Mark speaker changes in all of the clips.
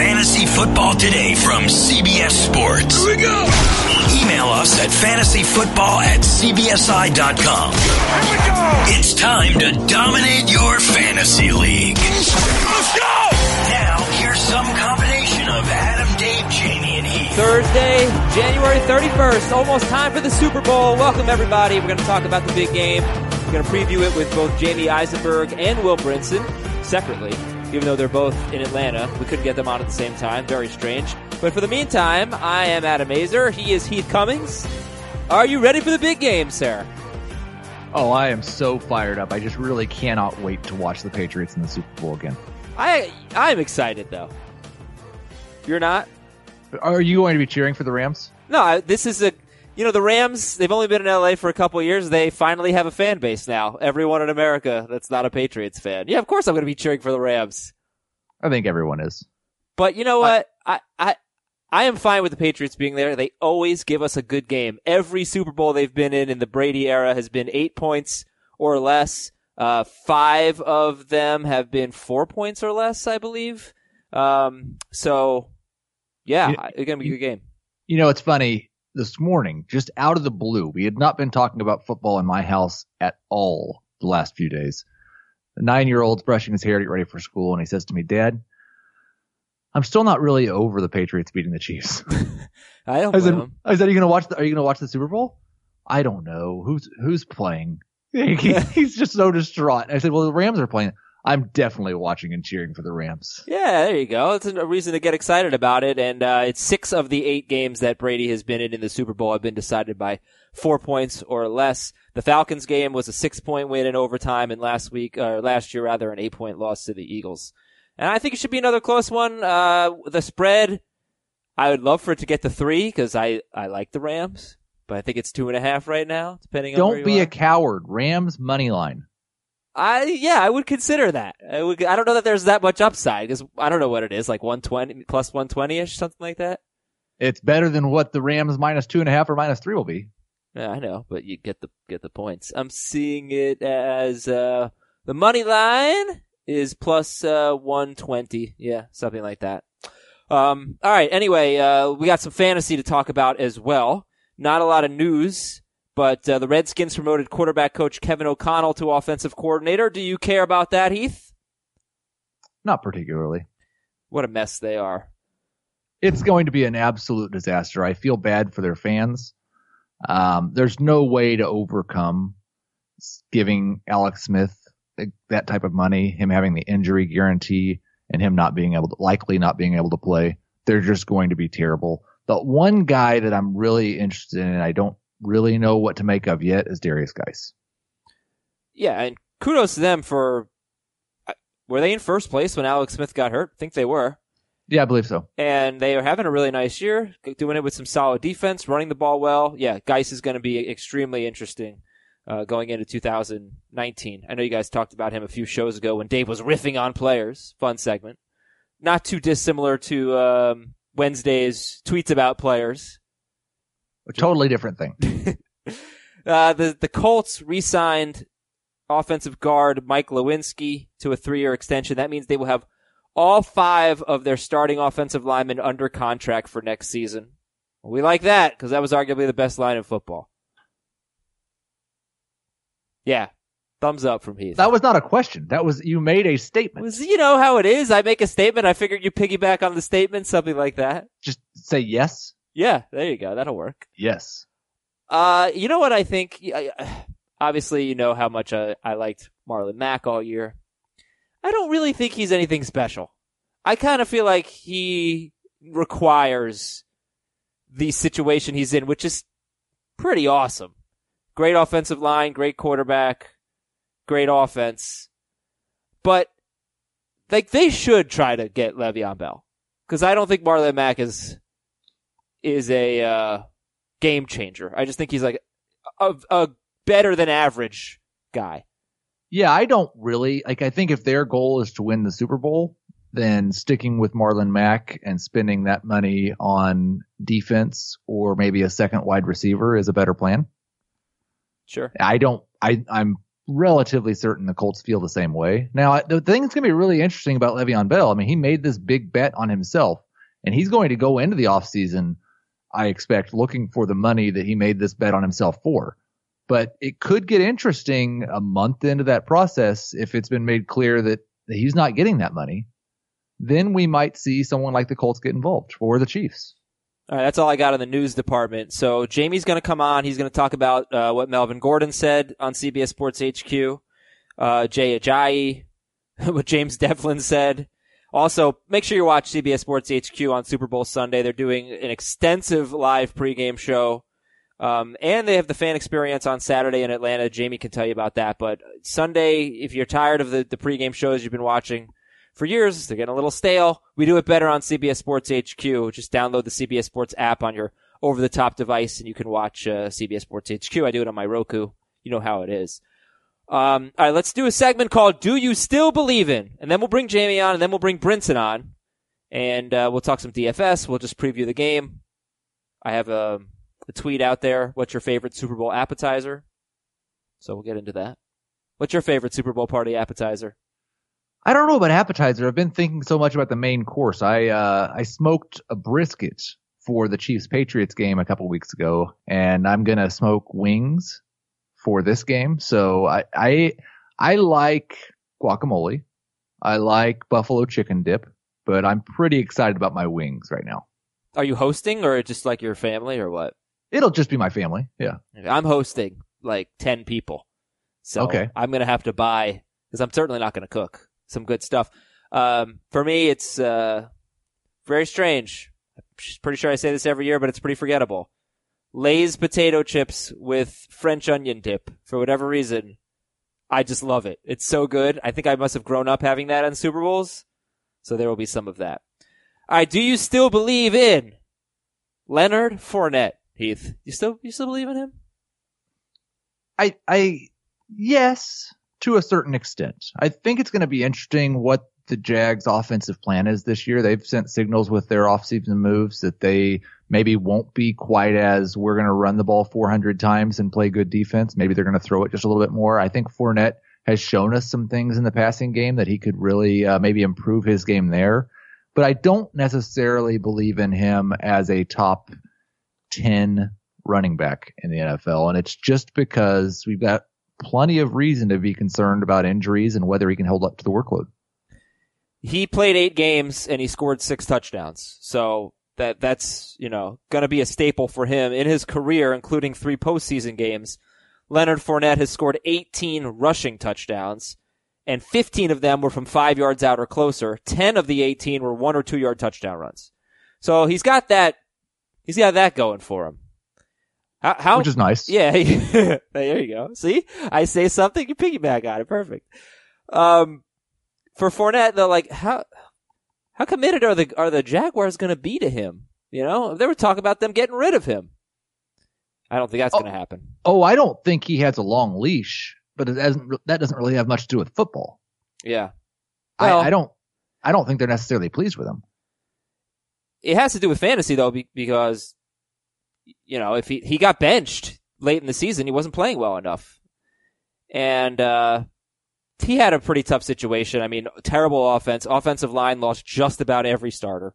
Speaker 1: Fantasy Football Today from CBS Sports.
Speaker 2: Here we go.
Speaker 1: Email us at fantasyfootball at cbsi.com.
Speaker 2: Here we go.
Speaker 1: It's time to dominate your fantasy league.
Speaker 2: Let's go.
Speaker 1: Now, here's some combination of Adam, Dave, Jamie, and Heath.
Speaker 3: Thursday, January 31st, almost time for the Super Bowl. Welcome, everybody. We're going to talk about the big game. We're going to preview it with both Jamie Eisenberg and Will Brinson separately, even though they're both in Atlanta. We couldn't get them on at the same time. Very strange. But for the meantime, I am Adam Aizer. He is Heath Cummings. Are you ready for the big game, sir?
Speaker 4: Oh, I am so fired up. I just really cannot wait to watch the Patriots in the Super Bowl again.
Speaker 3: I I'm excited though. You're not?
Speaker 4: Are you going to be cheering for the Rams?
Speaker 3: No, I- this is a you know the Rams. They've only been in LA for a couple of years. They finally have a fan base now. Everyone in America that's not a Patriots fan. Yeah, of course I'm going to be cheering for the Rams.
Speaker 4: I think everyone is.
Speaker 3: But you know what? I I I am fine with the Patriots being there. They always give us a good game. Every Super Bowl they've been in in the Brady era has been eight points or less. Uh, five of them have been four points or less, I believe. Um, so yeah,
Speaker 4: You-
Speaker 3: it's gonna be a good game.
Speaker 4: You know, it's funny. This morning, just out of the blue, we had not been talking about football in my house at all the last few days. The nine year old's brushing his hair to get ready for school, and he says to me, Dad, I'm still not really over the Patriots beating the Chiefs.
Speaker 3: I don't
Speaker 4: I said,
Speaker 3: them.
Speaker 4: I said, Are you gonna watch the are you gonna watch the Super Bowl? I don't know. Who's who's playing? He- he's just so distraught. I said, Well the Rams are playing. I'm definitely watching and cheering for the Rams.
Speaker 3: Yeah, there you go. It's a reason to get excited about it. And uh, it's six of the eight games that Brady has been in in the Super Bowl have been decided by four points or less. The Falcons game was a six-point win in overtime, and last week, or last year rather, an eight-point loss to the Eagles. And I think it should be another close one. Uh, the spread, I would love for it to get to three because I I like the Rams, but I think it's two and a half right now, depending on
Speaker 4: Don't be
Speaker 3: are.
Speaker 4: a coward. Rams money line.
Speaker 3: I yeah, I would consider that. I, would, I don't know that there's that much upside because I don't know what it is, like one twenty plus one twenty ish, something like that.
Speaker 4: It's better than what the Rams minus two and a half or minus three will be.
Speaker 3: Yeah, I know, but you get the get the points. I'm seeing it as uh the money line is plus uh one twenty, yeah, something like that. Um, all right. Anyway, uh, we got some fantasy to talk about as well. Not a lot of news, but uh, the Redskins promoted quarterback coach Kevin O'Connell to offensive coordinator. Do you care about that, Heath?
Speaker 4: Not particularly.
Speaker 3: What a mess they are.
Speaker 4: It's going to be an absolute disaster. I feel bad for their fans. Um, there's no way to overcome giving Alex Smith that type of money, him having the injury guarantee, and him not being able to, likely not being able to play. They're just going to be terrible. The one guy that I'm really interested in, and I don't really know what to make of yet, is Derrius Guice.
Speaker 3: Yeah, and kudos to them for. uh, Were they in first place when Alex Smith got hurt? I think they were.
Speaker 4: Yeah, I believe so.
Speaker 3: And they are having a really nice year, doing it with some solid defense, running the ball well. Yeah, Guice is going to be extremely interesting uh, going into 2019. I know you guys talked about him a few shows ago when Dave was riffing on players. Fun segment. Not too dissimilar to um, Wednesday's tweets about players.
Speaker 4: A totally different thing.
Speaker 3: Uh, the the Colts re-signed offensive guard Mark Glowinski to a three-year extension. That means they will have all five of their starting offensive linemen under contract for next season. We like that because that was arguably the best line in football. Yeah, thumbs up from Heath.
Speaker 4: That was not a question. That was you made a statement.
Speaker 3: was you know how it is. I make a statement. I figured you piggyback on the statement, something like that.
Speaker 4: Just say yes,
Speaker 3: Yeah, there you go. That'll work.
Speaker 4: yes.
Speaker 3: Uh, you know what I think? Obviously, you know how much I, I liked Marlon Mack all year. I don't really think he's anything special. I kind of feel like he requires the situation he's in, which is pretty awesome. Great offensive line, great quarterback, great offense. But like they should try to get Le'Veon Bell because I don't think Marlon Mack is is a uh, game changer. I just think he's like a, a better than average guy.
Speaker 4: Yeah, I don't really like. I think if their goal is to win the Super Bowl, then sticking with Marlon Mack and spending that money on defense or maybe a second wide receiver is a better plan.
Speaker 3: Sure.
Speaker 4: I don't. I I'm relatively certain the Colts feel the same way. Now, the thing that's going to be really interesting about Le'Veon Bell, I mean, he made this big bet on himself, and he's going to go into the offseason, I expect, looking for the money that he made this bet on himself for. But it could get interesting a month into that process if it's been made clear that he's not getting that money. Then we might see someone like the Colts get involved or the Chiefs.
Speaker 3: All right, that's all I got in the news department. So Jamie's going to come on. He's going to talk about uh, what Melvin Gordon said on CBS Sports HQ. Uh, Jay Ajayi, what James Develin said. Also, make sure you watch CBS Sports HQ on Super Bowl Sunday. They're doing an extensive live pregame show. Um, and they have the fan experience on Saturday in Atlanta. Jamie can tell you about that. But Sunday, if you're tired of the, the pregame shows you've been watching, for years. They're getting a little stale. We do it better on CBS Sports HQ. Just download the CBS Sports app on your over the top device and you can watch uh, CBS Sports HQ. I do it on my Roku. You know how it is. Um, all right, let's do a segment called "Do You Still Believe in?" and then we'll bring Jamie on, and then we'll bring Brinson on, and uh, we'll talk some DFS. We'll just preview the game. I have a, a tweet out there. What's your favorite Super Bowl appetizer? So we'll get into that. What's your favorite Super Bowl party appetizer?
Speaker 4: I don't know about appetizer. I've been thinking so much about the main course. I uh, I smoked a brisket for the Chiefs Patriots game a couple weeks ago, and I'm gonna smoke wings for this game. So I I I like guacamole. I like buffalo chicken dip, but I'm pretty excited about my wings right now.
Speaker 3: Are you hosting or just like your family or what?
Speaker 4: It'll just be my family. Yeah.
Speaker 3: I'm hosting like 10 people. So
Speaker 4: Okay.
Speaker 3: I'm going to have to buy because I'm certainly not going to cook some good stuff. Um, for me, it's, uh, very strange. I'm pretty sure I say this every year, but it's pretty forgettable. Lay's potato chips with French onion dip. For whatever reason, I just love it. It's so good. I think I must have grown up having that on Super Bowls. So there will be some of that. All right. Do you still believe in Leonard Fournette, Heath? You still, you still believe in him?
Speaker 4: I, I, yes, to a certain extent. I think it's going to be interesting what the Jags offensive plan is this year. They've sent signals with their offseason moves that they maybe won't be quite as we're going to run the ball 400 times and play good defense. Maybe they're going to throw it just a little bit more. I think Fournette has shown us some things in the passing game that he could really uh, maybe improve his game there. But I don't necessarily believe in him as a top 10 running back in the NFL. And it's just because we've got plenty of reason to be concerned about injuries and whether he can hold up to the workload.
Speaker 3: He played eight games and he scored six touchdowns. So that that's you know going to be a staple for him in his career, including three postseason games. Leonard Fournette has scored 18 rushing touchdowns, and 15 of them were from five yards out or closer. 10 of the 18 were one or two yard touchdown runs. So he's got that. He's got that going for him. How, how
Speaker 4: Which is nice.
Speaker 3: yeah, there you go. See, I say something, you piggyback on it. Perfect. Um, for Fournette, though, like how how committed are the are the Jaguars going to be to him? You know, they were talking about them getting rid of him. I don't think that's
Speaker 4: Oh.
Speaker 3: going to happen.
Speaker 4: Oh, I don't think he has a long leash, but it doesn't, that doesn't really have much to do with football.
Speaker 3: Yeah, Well-
Speaker 4: I, I don't, I don't think they're necessarily pleased with him.
Speaker 3: it has to do with fantasy though, because you know if he he got benched late in the season, he wasn't playing well enough, and uh, he had a pretty tough situation. I mean, terrible offense, offensive line lost just about every starter.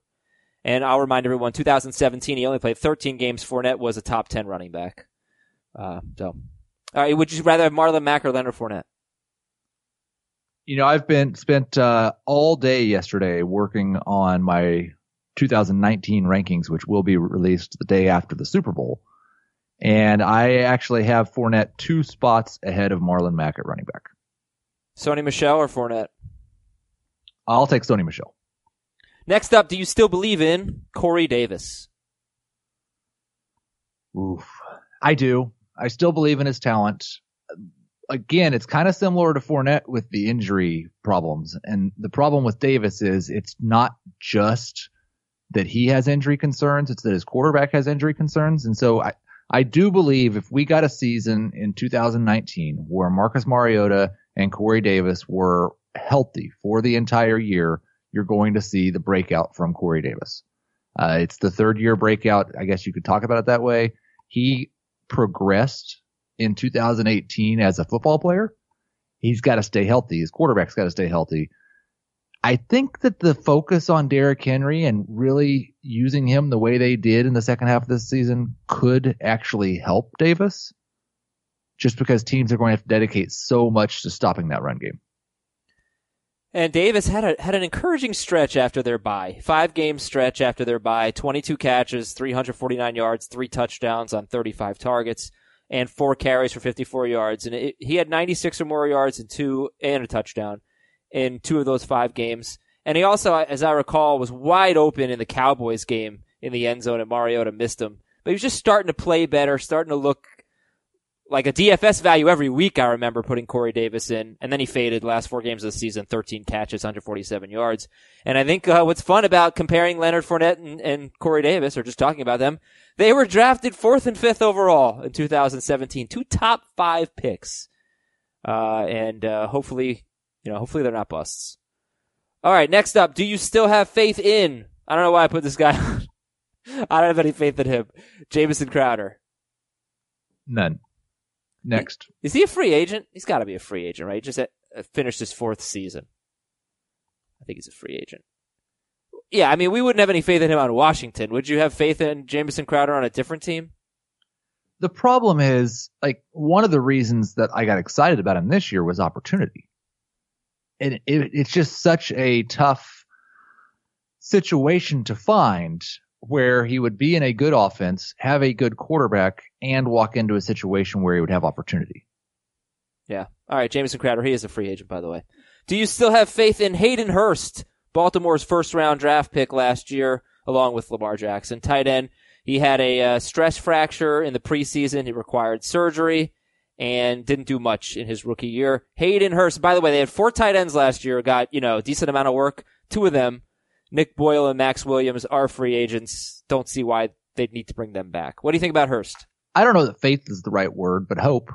Speaker 3: And I'll remind everyone, 2017, he only played 13 games. Fournette was a top 10 running back. Uh, so, all right, would you rather have Marlon Mack or Leonard Fournette?
Speaker 4: You know, I've been spent uh, all day yesterday working on my 2019 rankings, which will be released the day after the Super Bowl. And I actually have Fournette two spots ahead of Marlon Mack at running back.
Speaker 3: Sony Michel or Fournette?
Speaker 4: I'll take Sony Michel.
Speaker 3: Next up, do you still believe in Corey Davis?
Speaker 4: Oof. I do. I still believe in his talent. Again, it's kind of similar to Fournette with the injury problems. And the problem with Davis is it's not just that he has injury concerns, it's that his quarterback has injury concerns. And so I, I do believe if we got a season in 2019 where Marcus Mariota and Corey Davis were healthy for the entire year, you're going to see the breakout from Corey Davis. Uh, it's the third year breakout. I guess you could talk about it that way. He progressed in 2018 as a football player. He's got to stay healthy. His quarterback's got to stay healthy. I think that the focus on Derrick Henry and really using him the way they did in the second half of this season could actually help Davis just because teams are going to have to dedicate so much to stopping that run game.
Speaker 3: And Davis had a, had an encouraging stretch after their bye. Five game stretch after their bye, 22 catches, 349 yards, three touchdowns on 35 targets, and four carries for 54 yards. And it, he had 96 or more yards and two and a touchdown in two of those five games. And he also, as I recall, was wide open in the Cowboys game in the end zone and Mariota missed him. But he was just starting to play better, starting to look like a DFS value every week. I remember putting Corey Davis in, and then he faded last four games of the season, 13 catches, 147 yards. And I think uh, what's fun about comparing Leonard Fournette and, and Corey Davis, or just talking about them, they were drafted fourth and fifth overall in 2017, two top five picks, uh, and uh, hopefully, you know, hopefully they're not busts. All right, next up, do you still have faith in? I don't know why I put this guy. On. I don't have any faith in him. Jamison Crowder.
Speaker 4: None. Next.
Speaker 3: Is he a free agent? He's got to be a free agent, right? Just uh, finished his fourth season. I think he's a free agent. Yeah, I mean, we wouldn't have any faith in him on Washington. Would you have faith in Jamison Crowder on a different team?
Speaker 4: The problem is, like, one of the reasons that I got excited about him this year was opportunity. And it, it's just such a tough situation to find where he would be in a good offense, have a good quarterback, and walk into a situation where he would have opportunity.
Speaker 3: Yeah. All right, Jamison Crowder, he is a free agent, by the way. Do you still have faith in Hayden Hurst, Baltimore's first round draft pick last year, along with Lamar Jackson? Tight end. He had a uh, stress fracture in the preseason. He required surgery and didn't do much in his rookie year. Hayden Hurst, by the way, they had four tight ends last year, got, you know, a decent amount of work. Two of them Nick Boyle and Maxx Williams are free agents. Don't see why they'd need to bring them back. What do you think about Hurst?
Speaker 4: I don't know that faith is the right word, but hope.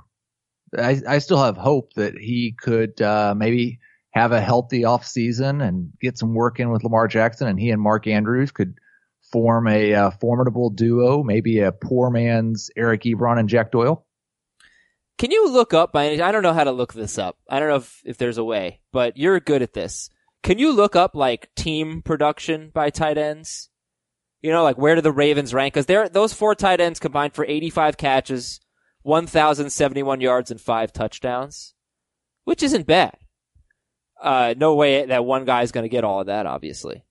Speaker 4: I, I still have hope that he could uh, maybe have a healthy off season and get some work in with Lamar Jackson, and he and Mark Andrews could form a uh, formidable duo, maybe a poor man's Eric Ebron and Jack Doyle.
Speaker 3: Can you look up? I don't know how to look this up. I don't know if, if there's a way, but you're good at this. Can you look up like team production by tight ends? You know, like where do the Ravens rank? Because they're those four tight ends combined for 85 catches, 1,071 yards, and five touchdowns, which isn't bad. Uh, no way that one guy is going to get all of that, obviously.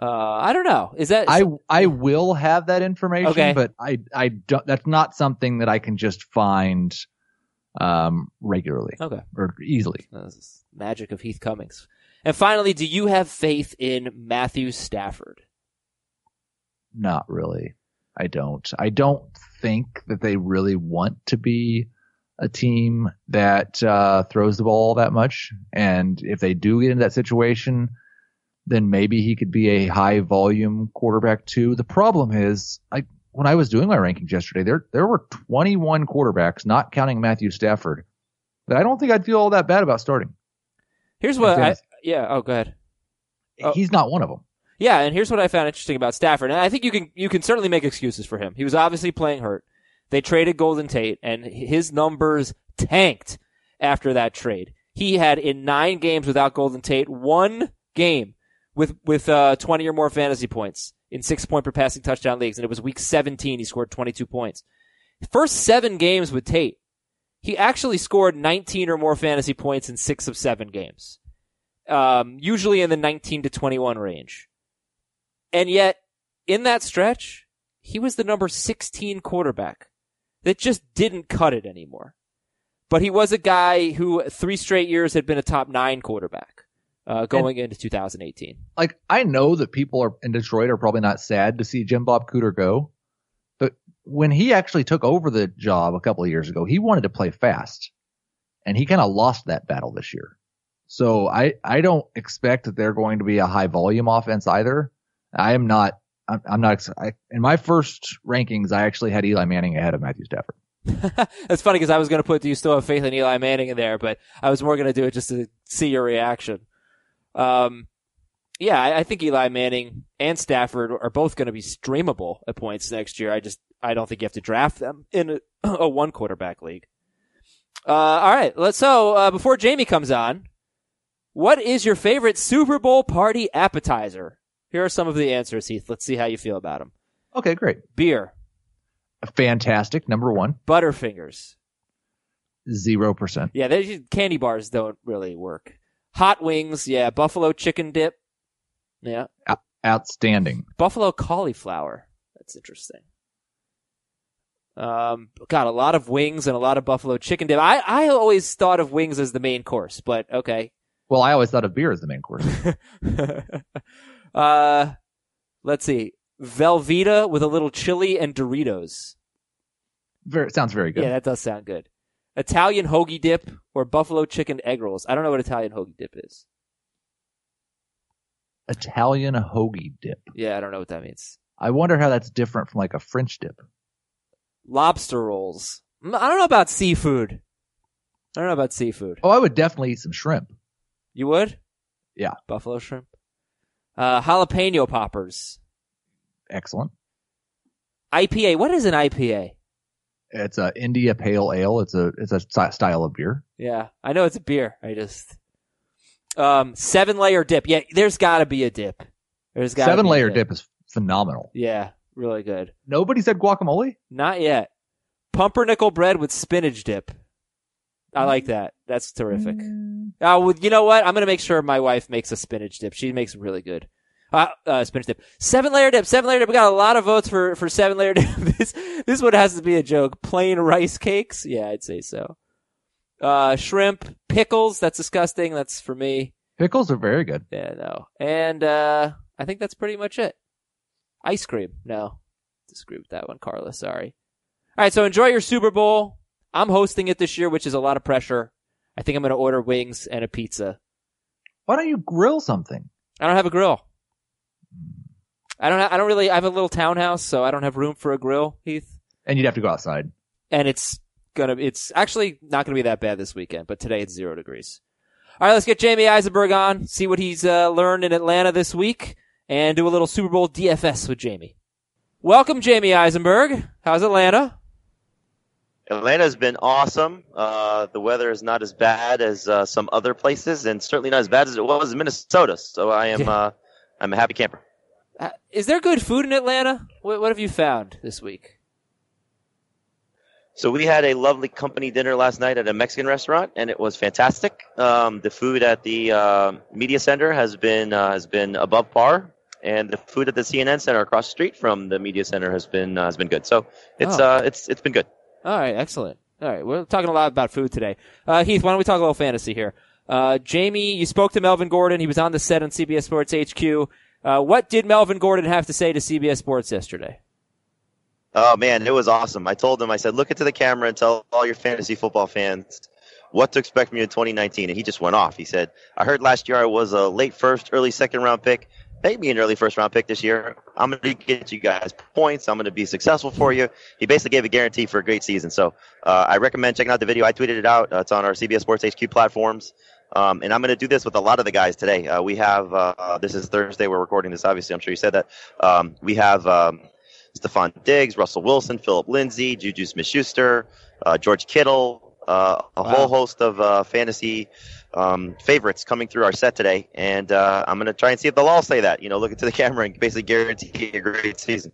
Speaker 3: Uh, I don't know. Is that
Speaker 4: I I will have that information,
Speaker 3: Okay.
Speaker 4: but I I don't. That's not something that I can just find um regularly
Speaker 3: okay?
Speaker 4: or easily.
Speaker 3: Magic of Heath Cummings. And finally, do you have faith in Matthew Stafford?
Speaker 4: Not really. I don't. I don't think that they really want to be a team that uh, throws the ball that much. And if they do get into that situation, then maybe he could be a high volume quarterback too. The problem is, I when I was doing my rankings yesterday, there there were 21 quarterbacks, not counting Matthew Stafford, that I don't think I'd feel all that bad about starting.
Speaker 3: Here's what I. yeah, oh, go ahead. Oh.
Speaker 4: He's not one of them.
Speaker 3: Yeah, and here's what I found interesting about Stafford. And I think you can you can certainly make excuses for him. He was obviously playing hurt. They traded Golden Tate, and his numbers tanked after that trade. He had in nine games without Golden Tate, one game with with uh, 20 or more fantasy points in six point per passing touchdown leagues, and it was week 17. He scored 22 points. First seven games with Tate, he actually scored 19 or more fantasy points in six of seven games. Um, usually in the 19 to 21 range. And yet, in that stretch, he was the number 16 quarterback that just didn't cut it anymore. But he was a guy who three straight years had been a top nine quarterback, uh, going into 2018.
Speaker 4: Like I know that people are in Detroit are probably not sad to see Jim Bob Cooter go, but when he actually took over the job a couple of years ago, he wanted to play fast, and he kind of lost that battle this year. So I I don't expect that they're going to be a high volume offense either. I am not. I'm, I'm not. I, in my first rankings, I actually had Eli Manning ahead of Matthew Stafford.
Speaker 3: That's funny because I was going to put, do you still have faith in Eli Manning in there? But I was more going to do it just to see your reaction. Um, yeah, I, I think Eli Manning and Stafford are both going to be streamable at points next year. I just, I don't think you have to draft them in a, a one quarterback league. Uh, all right. Let's, so uh, before Jamie comes on, what is your favorite Super Bowl party appetizer? Here are some of the answers, Heath. Let's see how you feel about them.
Speaker 4: Okay, great.
Speaker 3: Beer,
Speaker 4: Fantastic. Number one,
Speaker 3: Butterfingers.
Speaker 4: zero percent.
Speaker 3: Yeah, they, candy bars don't really work. Hot wings, yeah. Buffalo chicken dip, yeah.
Speaker 4: Outstanding.
Speaker 3: Buffalo cauliflower. That's interesting. Um, got a lot of wings and a lot of buffalo chicken dip. I, I always thought of wings as the main course, but okay.
Speaker 4: Well, I always thought of beer as the main course.
Speaker 3: uh, let's see. Velveeta with a little chili and Doritos.
Speaker 4: Very, sounds very good.
Speaker 3: Yeah, that does sound good. Italian hoagie dip or buffalo chicken egg rolls. I don't know what Italian hoagie dip is.
Speaker 4: Italian hoagie dip.
Speaker 3: Yeah, I don't know what that means.
Speaker 4: I wonder how that's different from like a French dip.
Speaker 3: Lobster rolls. Mm, I don't know about seafood. I don't know about seafood.
Speaker 4: Oh, I would definitely eat some shrimp.
Speaker 3: You would?
Speaker 4: Yeah.
Speaker 3: Buffalo shrimp. Uh, jalapeno poppers.
Speaker 4: Excellent.
Speaker 3: IPA. What is an IPA?
Speaker 4: It's a India Pale Ale. It's a it's a style of beer.
Speaker 3: Yeah, I know it's a beer. I just um seven layer dip. Yeah, there's got to be a dip. There's got
Speaker 4: Seven layer dip is phenomenal.
Speaker 3: Yeah, really good.
Speaker 4: Nobody said guacamole.
Speaker 3: Not yet. Pumpernickel bread with spinach dip. I like that. That's terrific. Uh, well, you know what? I'm gonna make sure my wife makes a spinach dip. She makes really good. Uh, uh, spinach dip. Seven layer dip. Seven layer dip. We got a lot of votes for, for seven layer dip. this, this one has to be a joke. Plain rice cakes. Yeah, I'd say so. Uh, shrimp, pickles. That's disgusting. That's for me.
Speaker 4: Pickles are very good.
Speaker 3: Yeah, no. And, uh, I think that's pretty much it. Ice cream. No. Disagree with that one, Carla. Sorry. All right. So enjoy your Super Bowl. I'm hosting it this year, which is a lot of pressure. I think I'm going to order wings and a pizza.
Speaker 4: Why don't you grill something?
Speaker 3: I don't have a grill. I don't. Ha- I don't really. I have a little townhouse, so I don't have room for a grill, Heath.
Speaker 4: And you'd have to go outside.
Speaker 3: And it's gonna. It's actually not gonna be that bad this weekend, but today it's zero degrees. All right, let's get Jamie Eisenberg on, see what he's uh, learned in Atlanta this week, and do a little Super Bowl DFS with Jamie. Welcome, Jamie Eisenberg. How's Atlanta?
Speaker 5: Atlanta's been awesome. Uh, the weather is not as bad as uh, some other places, and certainly not as bad as it was in Minnesota. So I am, uh, I'm a happy camper.
Speaker 3: Uh, is there good food in Atlanta? What, what have you found this week?
Speaker 5: So we had a lovely company dinner last night at a Mexican restaurant, and it was fantastic. Um, the food at the uh, media center has been uh, has been above par, and the food at the CNN center across the street from the media center has been uh, has been good. So it's
Speaker 3: Oh.
Speaker 5: uh, it's it's been good.
Speaker 3: All right, excellent. All right, we're talking a lot about food today. Uh, Heath, why don't we talk a little fantasy here? Uh, Jamie, you spoke to Melvin Gordon. He was on the set on CBS Sports HQ. Uh, what did Melvin Gordon have to say to CBS Sports yesterday?
Speaker 5: Oh man, it was awesome. I told him, I said, look into the camera and tell all your fantasy football fans what to expect from you in 2019. And he just went off. He said, I heard last year I was a late first, early second round pick. Make me an early first round pick this year. I'm going to get you guys points. I'm going to be successful for you. He basically gave a guarantee for a great season. So uh, I recommend checking out the video. I tweeted it out. Uh, it's on our CBS Sports HQ platforms. Um, and I'm going to do this with a lot of the guys today. Uh, we have, uh, this is Thursday. We're recording this, obviously. I'm sure you said that. Um, we have, um, Stefon Diggs, Russell Wilson, Phillip Lindsay, Juju Smith-Schuster, uh, George Kittle, uh, a
Speaker 3: Wow.
Speaker 5: whole host of uh, fantasy um, favorites coming through our set today, and uh, I'm going to try and see if they'll all say that. You know, look into the camera and basically guarantee a great season.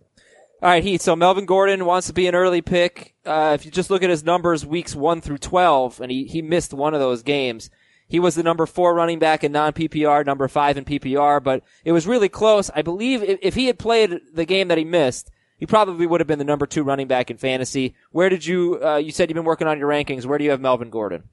Speaker 3: All right, Heath. So Melvin Gordon wants to be an early pick. Uh, if you just look at his numbers, weeks one through twelve, and he he missed one of those games. He was the number four running back in non PPR, number five in PPR, but it was really close. I believe if, if he had played the game that he missed, he probably would have been the number two running back in fantasy. Where did you? Uh, you said you've been working on your rankings. Where do you have Melvin Gordon?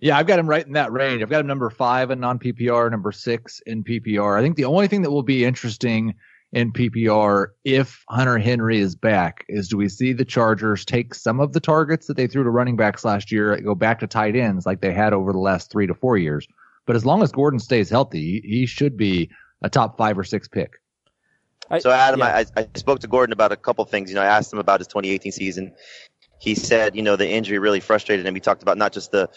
Speaker 4: Yeah, I've got him right in that range. I've got him number five in non PPR, number six in PPR. I think the only thing that will be interesting in PPR if Hunter Henry is back is do we see the Chargers take some of the targets that they threw to running backs last year, go back to tight ends like they had over the last three to four years? But as long as Gordon stays healthy, he he should be a top five or six pick.
Speaker 3: I-
Speaker 5: So, Adam,
Speaker 3: yeah.
Speaker 5: I, I spoke to Gordon about a couple things. You know, I asked him about his 2018 season. He said, you know, the injury really frustrated him. He talked about not just the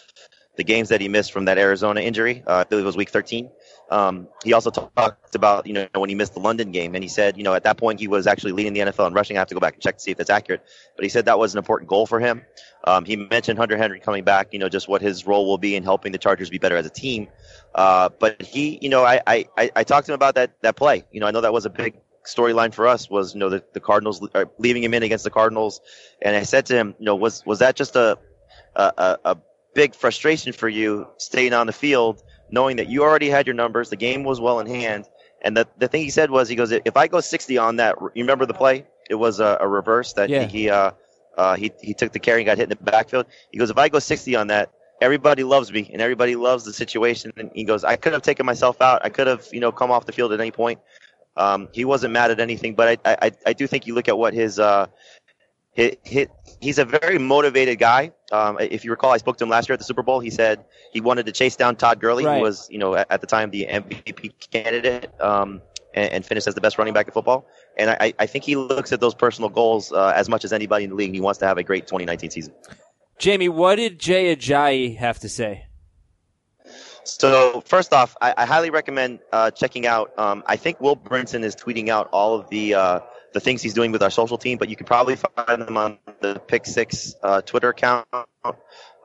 Speaker 5: the games that he missed from that Arizona injury. Uh, I believe it was week 13. Um, he also talked about you know when he missed the London game, and he said you know at that point he was actually leading the NFL in rushing. I have to go back and check to see if that's accurate, but he said that was an important goal for him. Um, he mentioned Hunter Henry coming back, you know, just what his role will be in helping the Chargers be better as a team. Uh, but he, you know, I, I, I talked to him about that that play. You know, I know that was a big storyline for us was you know the, the Cardinals uh, leaving him in against the Cardinals, and I said to him, you know, was was that just a a, a big frustration for you staying on the field, knowing that you already had your numbers, the game was well in hand, and the the thing he said was he goes, if I go 60 on that, you remember the play? It was a, a reverse that
Speaker 3: Yeah.
Speaker 5: he uh, uh, he he took the carry and got hit in the backfield. He goes, if I go 60 on that. Everybody loves me, and everybody loves the situation. And he goes, "I could have taken myself out. I could have, you know, come off the field at any point. Um, he wasn't mad at anything, but I, I, I do think you look at what his, uh, his, his he's a very motivated guy. Um, if you recall, I spoke to him last year at the Super Bowl. He said he wanted to chase down Todd Gurley,
Speaker 3: Right.
Speaker 5: who was, you know, at, the time the MVP candidate, um, and, and finished as the best running back in football. And I, I think he looks at those personal goals uh, as much as anybody in the league. And he wants to have a great 2019 season.
Speaker 3: Jamie, what did Jay Ajayi have to say?
Speaker 5: So first off, I, I highly recommend uh, checking out. Um, I think Will Brinson is tweeting out all of the uh, the things he's doing with our social team, but you can probably find them on the Pick Six uh, Twitter account.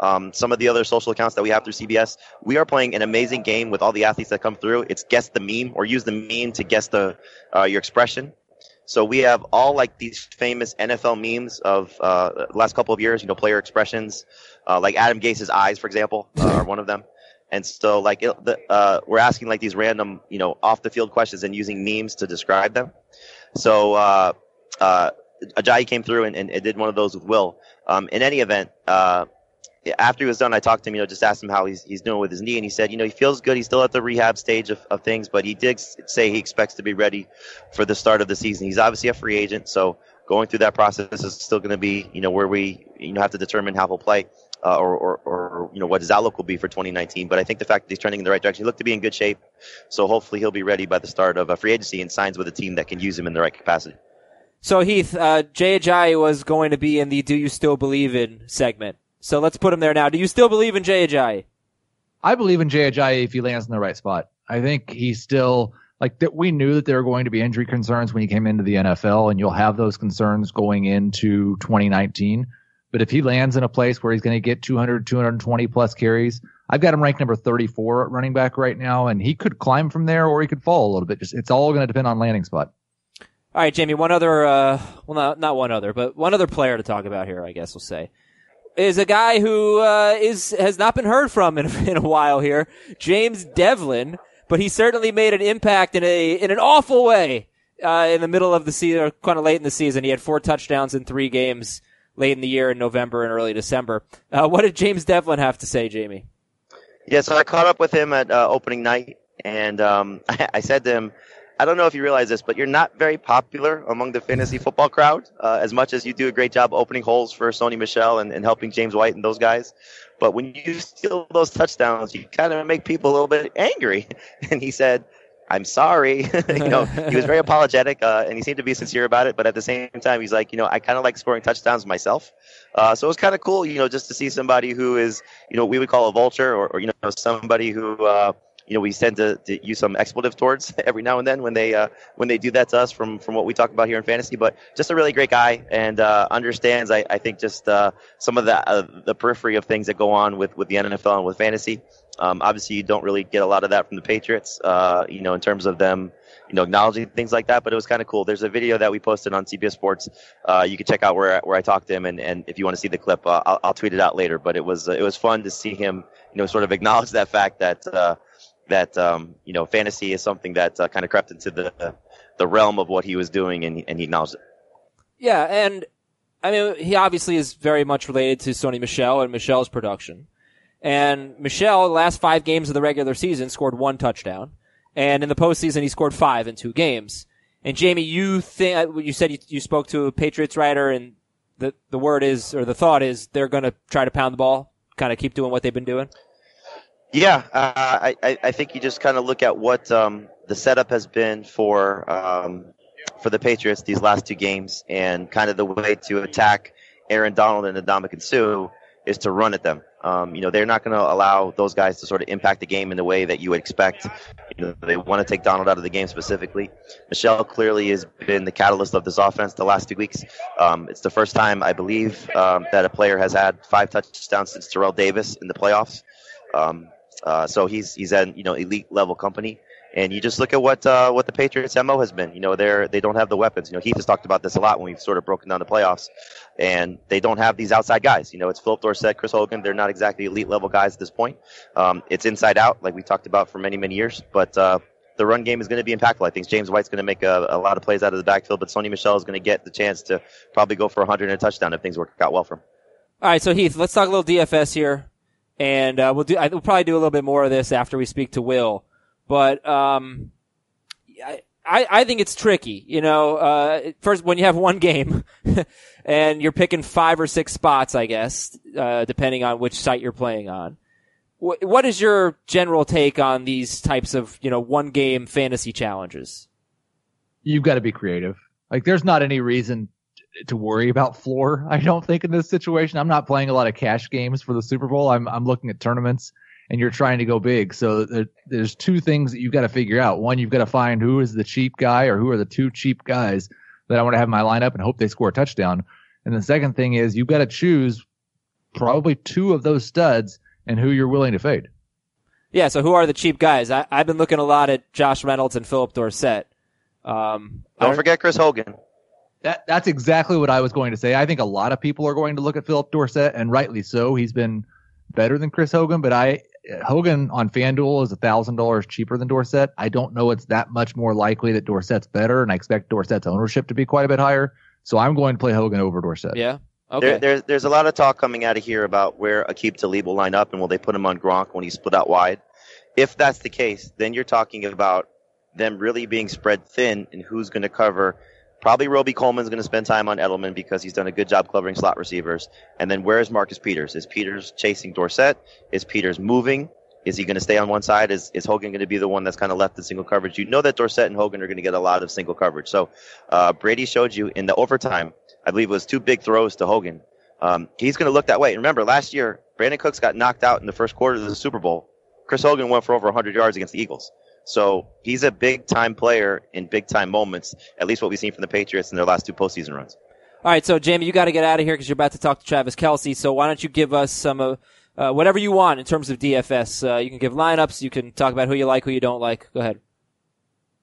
Speaker 5: Um, some of the other social accounts that we have through CBS. We are playing an amazing game with all the athletes that come through. It's guess the meme or use the meme to guess the uh, your expression. So we have all like these famous NFL memes of uh, last couple of years. You know, player expressions, uh, like Adam Gase's eyes, for example, are one of them. And so, like, it, the, uh, we're asking like these random, you know, off the field questions and using memes to describe them. So, uh, uh, Ajayi came through and, and, and did one of those with Will. Um, in any event, uh, after he was done, I talked to him, you know, just asked him how he's, he's doing with his knee. And he said, you know, he feels good. He's still at the rehab stage of, of things, but he did say he expects to be ready for the start of the season. He's obviously a free agent. So going through that process is still going to be, you know, where we, you know, have to determine how he'll play. Uh, or, or, or, you know, what his outlook will be for 2019. But I think the fact that he's trending in the right direction, he looked to be in good shape. So hopefully he'll be ready by the start of a free agency and signs with a team that can use him in the right capacity.
Speaker 3: So Heath, uh, Jay Ajayi was going to be in the "Do you still believe in?" segment. So let's put him there now. Do you still believe in Jay Ajayi?
Speaker 4: I believe in Jay Ajayi if he lands in the right spot. I think he's still like that. We knew that there were going to be injury concerns when he came into the NFL, and you'll have those concerns going into 2019. But if he lands in a place where he's going to get 200, 220 plus carries, I've got him ranked number 34 at running back right now, and he could climb from there or he could fall a little bit. Just it's all going to depend on landing spot.
Speaker 3: All right, Jamie. One other, uh, well, not not one other, but one other player to talk about here. I guess we'll say is a guy who uh, is has not been heard from in, in a while here, James Develin. But he certainly made an impact in a in an awful way uh, in the middle of the season, kind of late in the season. He had four touchdowns in three games late in the year in November and early December. Uh, what did James Develin have to say, Jamie?
Speaker 5: Yeah, so I caught up with him at uh, opening night, and um, I, I said to him, I don't know if you realize this, but you're not very popular among the fantasy football crowd, uh, as much as you do a great job opening holes for Sony Michel and, and helping James White and those guys. But when you steal those touchdowns, you kind of make people a little bit angry. And he said, I'm sorry. you know, he was very apologetic, uh, and he seemed to be sincere about it. But at the same time, he's like, you know, I kind of like scoring touchdowns myself. Uh, so it was kind of cool, you know, just to see somebody who is, you know, we would call a vulture, or, or you know, somebody who, uh, you know, we tend to, to use some expletive towards every now and then when they uh, when they do that to us from from what we talk about here in fantasy. But just a really great guy and uh, understands, I, I think, just uh, some of the uh, the periphery of things that go on with with the NFL and with fantasy. Um, obviously, you don't really get a lot of that from the Patriots, uh, you know, in terms of them, you know, acknowledging things like that. But it was kind of cool. There's a video that we posted on CBS Sports. Uh, you can check out where where I talked to him, and, and if you want to see the clip, uh, I'll, I'll tweet it out later. But it was it was fun to see him, you know, sort of acknowledge that fact that uh, that um, you know, fantasy is something that uh, kind of crept into the the realm of what he was doing, and and he acknowledged it.
Speaker 3: Yeah, and I mean, he obviously is very much related to Sony Michel and Michel's production. And Michel, the last five games of the regular season, scored one touchdown, and in the postseason, he scored five in two games. And Jamie, you think you said you, you spoke to a Patriots writer, and the the word is or the thought is they're going to try to pound the ball, kind of keep doing what they've been doing.
Speaker 5: Yeah, uh, I, I I think you just kind of look at what um, the setup has been for um, for the Patriots these last two games, and kind of the way to attack Aaron Donald and Ndamukong Suh is to run at them. Um, you know, they're not going to allow those guys to sort of impact the game in the way that you would expect. You know, they want to take Donald out of the game specifically. Michel clearly has been the catalyst of this offense the last few weeks. Um, it's the first time, I believe, um, that a player has had five touchdowns since Terrell Davis in the playoffs. Um, uh, so he's he's at you know elite level company. And you just look at what uh, what the Patriots' mo has been. You know, they're they don't have the weapons. You know, Heath has talked about this a lot when we've sort of broken down the playoffs, and they don't have these outside guys. You know, it's Phillip Dorsett, Chris Hogan. They're not exactly elite level guys at this point. Um, it's inside out, like we talked about for many many years. But uh, the run game is going to be impactful. I think James White's going to make a, a, lot of plays out of the backfield, but Sony Michel is going to get the chance to probably go for 100 and a touchdown if things work out well for him.
Speaker 3: All right, so Heath, let's talk a little DFS here, and uh, we'll do. We'll probably do a little bit more of this after we speak to Will. But um, I, I think it's tricky. You know, uh, first when you have one game and you're picking five or six spots, I guess, uh, depending on which site you're playing on. what is your general take on these types of, you know, one game fantasy challenges?
Speaker 4: You've got to be creative. Like there's not any reason to worry about floor. I don't think in this situation. I'm not playing a lot of cash games for the Super Bowl. I'm, I'm looking at tournaments and you're trying to go big. So there, there's two things that you've got to figure out. One, you've got to find who is the cheap guy or who are the two cheap guys that I want to have in my lineup and hope they score a touchdown. And the second thing is you've got to choose probably two of those studs and who you're willing to fade.
Speaker 3: Yeah. So who are the cheap guys? I, have been looking a lot at Josh Reynolds and Phillip Dorsett. Um,
Speaker 5: don't forget Chris Hogan.
Speaker 4: That, that's exactly what I was going to say. I think a lot of people are going to look at Phillip Dorsett, and rightly so. He's been better than Chris Hogan, but I Hogan on FanDuel is a thousand dollars cheaper than Dorsett. I don't know it's that much more likely that Dorsett's better, and I expect Dorsett's ownership to be quite a bit higher. So I'm going to play Hogan over Dorsett.
Speaker 3: Yeah. Okay.
Speaker 5: There, there's there's a lot of talk coming out of here about where Aqib Talib will line up and will they put him on Gronk when he's split out wide. If that's the case, then you're talking about them really being spread thin and who's going to cover Probably Robey Coleman's going to spend time on Edelman because he's done a good job covering slot receivers. And then where is Marcus Peters? Is Peters chasing Dorsett? Is Peters moving? Is he going to stay on one side? Is, is Hogan going to be the one that's kind of left in single coverage? You know that Dorsett and Hogan are going to get a lot of single coverage. So uh, Brady showed you in the overtime, I believe it was two big throws to Hogan. Um, he's going to look that way. And Remember, last year, Brandin Cooks got knocked out in the first quarter of the Super Bowl. Chris Hogan went for over 100 yards against the Eagles. So he's a big time player in big time moments, at least what we've seen from the Patriots in their last two postseason runs.
Speaker 3: All right, so Jamie, you got to get out of here because you're about to talk to Travis Kelce. So why don't you give us some of uh, whatever you want in terms of DFS? Uh, you can give lineups, you can talk about who you like, who you don't like. Go ahead.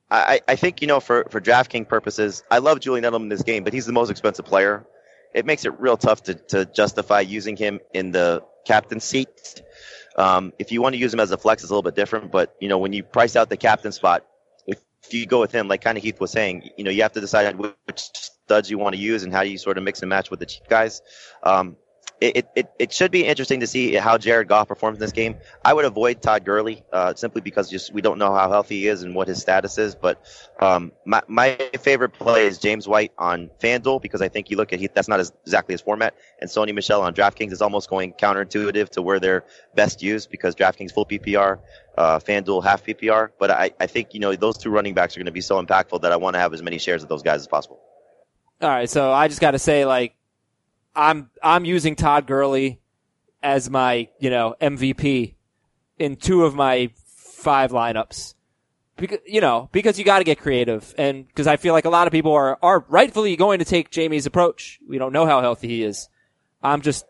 Speaker 5: I, I think you know for for DraftKings purposes, I love Julian Edelman in this game, but he's the most expensive player. It makes it real tough to to justify using him in the captain seat um, if you want to use him as a flex, it's a little bit different. But you know, when you price out the captain spot, if, you go with him, like kind of Heath was saying, you know, you have to decide which studs you want to use and how you sort of mix and match with the cheap guys. Um, it, it, it should be interesting to see how Jared Goff performs in this game. I would avoid Todd Gurley uh, simply because just we don't know how healthy he is and what his status is. But um, my my favorite play is James White on FanDuel because I think you look at he, that's not exactly his format, and Sony Michel on DraftKings is almost going counterintuitive to where they're best used because DraftKings full PPR, uh, FanDuel half PPR. But I, I think you know those two running backs are going to be so impactful that I want to have as many shares of those guys as possible.
Speaker 3: All right, so I just got to say like I'm I'm using Todd Gurley as my you know MVP in two of my five lineups. Because you know because you got to get creative and because I feel like a lot of people are are rightfully going to take Jamie's approach. We don't know how healthy he is. I'm just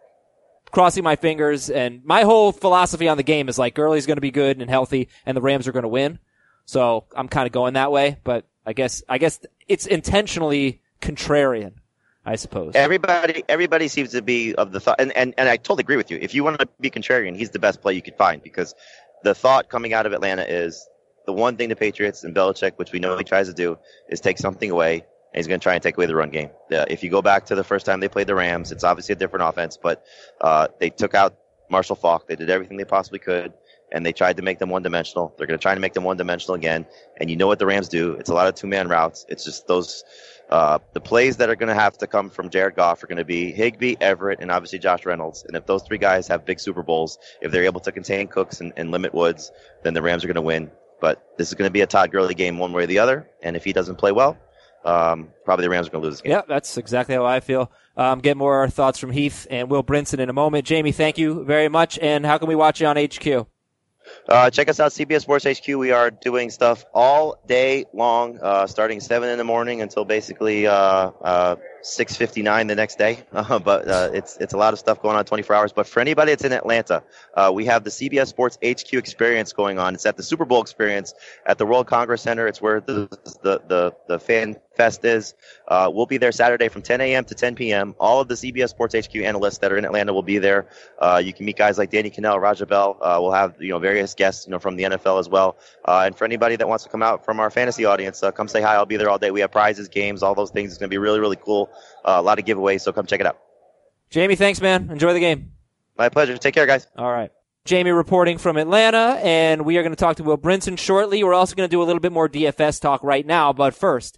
Speaker 3: crossing my fingers and my whole philosophy on the game is like Gurley's going to be good and healthy and the Rams are going to win. So I'm kind of going that way, but I guess I guess it's intentionally contrarian. I suppose.
Speaker 5: Everybody, everybody seems to be of the thought, and, and, and I totally agree with you. If you want to be contrarian, he's the best play you could find because the thought coming out of Atlanta is the one thing the Patriots and Belichick, which we know he tries to do, is take something away, and he's going to try and take away the run game. if you go back to the first time they played the Rams, it's obviously a different offense, but uh, they took out Marshall Faulk. They did everything they possibly could, and they tried to make them one dimensional. They're going to try to make them one dimensional again, and you know what the Rams do? It's a lot of two man routes. It's just those uh, the plays that are going to have to come from Jared Goff are going to be Higbee, Everett, and obviously Josh Reynolds. And if those three guys have big Super Bowls, if they're able to contain Cooks and, and limit Woods, then the Rams are going to win. But this is going to be a Todd Gurley game one way or the other. And if he doesn't play well, um, probably the Rams are going to lose this game.
Speaker 3: Yeah, that's exactly how I feel. Um, get more thoughts from Heath and Will Brinson in a moment. Jamie, thank you very much. And how can we watch you on HQ?
Speaker 5: Uh, check us out, CBS Sports HQ. We are doing stuff all day long, uh, starting seven in the morning until basically uh, uh, six fifty nine the next day. Uh, but uh, it's it's a lot of stuff going on twenty four hours. But for anybody that's in Atlanta, we have the CBS Sports HQ experience going on. It's at the Super Bowl experience at the World Congress Center. It's where the the the, the fan fest is. Uh, we'll be there Saturday from 10 a.m. to 10 p.m. All of the CBS Sports HQ analysts that are in Atlanta will be there. Uh, you can meet guys like Danny Kanell, Raja Bell. Uh, we'll have you know various guests you know from the NFL as well. Uh, and for anybody that wants to come out from our fantasy audience, uh, come say hi. I'll be there all day. We have prizes, games, all those things. It's going to be really really cool. Uh, a lot of giveaways, so come check it out.
Speaker 3: Jamie, thanks, man. Enjoy the game.
Speaker 5: My pleasure. Take care, guys.
Speaker 3: All right. Jamie reporting from Atlanta, and we are going to talk to Will Brinson shortly. We're also going to do a little bit more DFS talk right now, but first,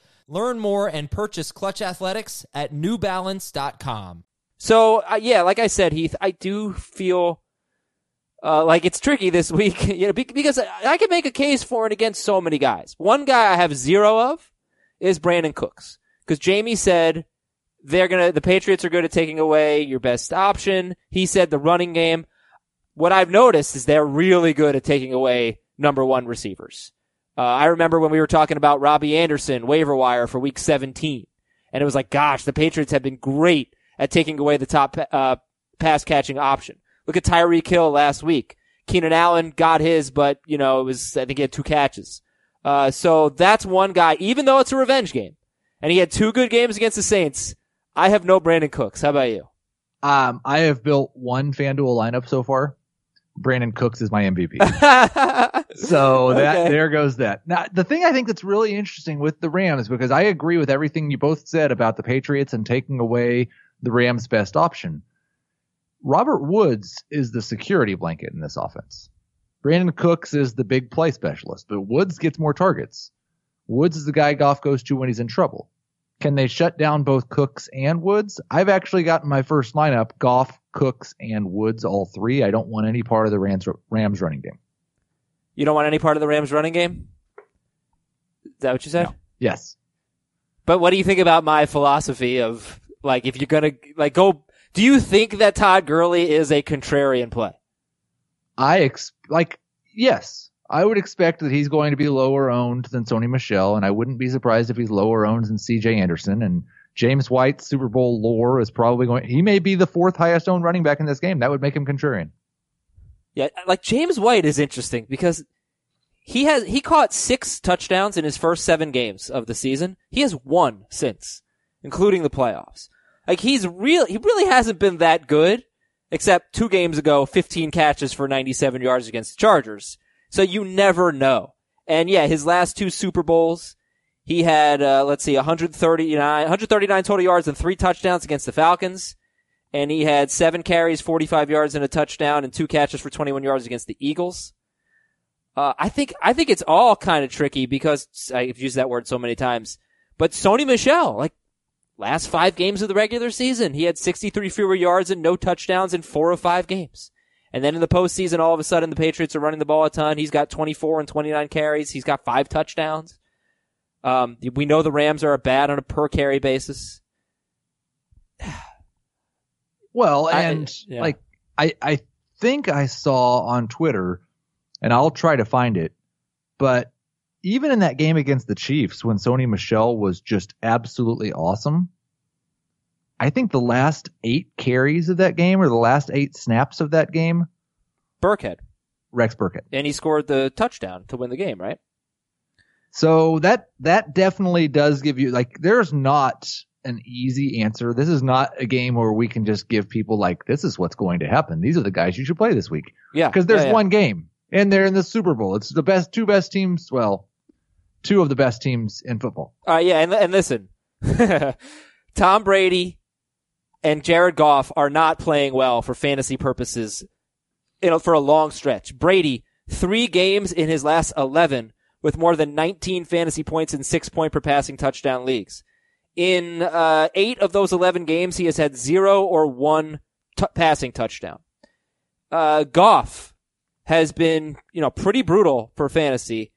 Speaker 6: Learn more and purchase Clutch Athletics at newbalance.com.
Speaker 3: So, uh, yeah, like I said, Heath, I do feel uh, like it's tricky this week, you know, because I can make a case for and against so many guys. One guy I have zero of is Brandin Cooks, because Jamie said they're gonna, the Patriots are good at taking away your best option. He said the running game. What I've noticed is they're really good at taking away number one receivers. Uh, I remember when we were talking about Robbie Anderson waiver wire for week 17, and it was like, gosh, the Patriots have been great at taking away the top uh, pass catching option. Look at Tyreek Hill last week. Keenan Allen got his, but you know it was I think he had two catches. Uh, so that's one guy. Even though it's a revenge game, and he had two good games against the Saints, I have no Brandin Cooks. How about you?
Speaker 4: Um, I have built one FanDuel lineup so far. Brandin Cooks is my MVP. so that
Speaker 3: Okay.
Speaker 4: there goes that. Now the thing I think that's really interesting with the Rams because I agree with everything you both said about the Patriots and taking away the Rams' best option. Robert Woods is the security blanket in this offense. Brandin Cooks is the big play specialist, but Woods gets more targets. Woods is the guy Goff goes to when he's in trouble. Can they shut down both Cooks and Woods? I've actually gotten my first lineup Goff, Cooks, and Woods, all three. I don't want any part of the Rams, Rams running game.
Speaker 3: you don't want any part of the Rams running game? Is that what you said?
Speaker 4: No. Yes.
Speaker 3: But what do you think about my philosophy of like if you're gonna like go? Do you think that Todd Gurley is a contrarian play?
Speaker 4: I ex- like, yes, I would expect that he's going to be lower owned than Sony Michel, and I wouldn't be surprised if he's lower owned than CJ Anderson. And James White's Super Bowl lore is probably going, he may be the fourth highest owned running back in this game. That would make him contrarian.
Speaker 3: Yeah, like James White is interesting because he has he caught six touchdowns in his first seven games of the season. He has one since, including the playoffs. Like he's real, he really hasn't been that good, except two games ago, 15 catches for 97 yards against the Chargers. So you never know. And yeah, his last two Super Bowls, he had uh, let's see, 139, 139 total yards and three touchdowns against the Falcons and he had seven carries, 45 yards and a touchdown and two catches for 21 yards against the Eagles. Uh, I think, I think it's all kind of tricky because I've used that word so many times, but Sony Michel, like, last five games of the regular season. He had 63 fewer yards and no touchdowns in four of five games. And then in the postseason, all of a sudden the Patriots are running the ball a ton. He's got 24 and 29 carries. He's got five touchdowns. Um, we know the Rams are a bad on a per carry basis.
Speaker 4: Well,
Speaker 3: I-
Speaker 4: and
Speaker 3: yeah.
Speaker 4: like I I think I saw on Twitter, and I'll try to find it, but even in that game against the Chiefs when Sony Michel was just absolutely awesome, I think the last eight carries of that game or the last eight snaps of that game,
Speaker 3: Burkhead.
Speaker 4: Rex Burkhead.
Speaker 3: And he scored the touchdown to win the game, right?
Speaker 4: So that that definitely does give you like there's not an easy answer. This is not a game where we can just give people like this is what's going to happen. These are the guys you should play this week.
Speaker 3: Yeah.
Speaker 4: because there's
Speaker 3: yeah, yeah.
Speaker 4: one game and they're in the Super Bowl. It's the best two best teams. Well, two of the best teams in football.
Speaker 3: Uh, yeah, and, and listen, Tom Brady and Jared Goff are not playing well for fantasy purposes, you know, for a long stretch. Brady, three games in his last 11 with more than 19 fantasy points in six point per passing touchdown leagues. In, uh, eight of those 11 games, he has had zero or one t- passing touchdown. Uh, Goff has been, you know, pretty brutal for fantasy.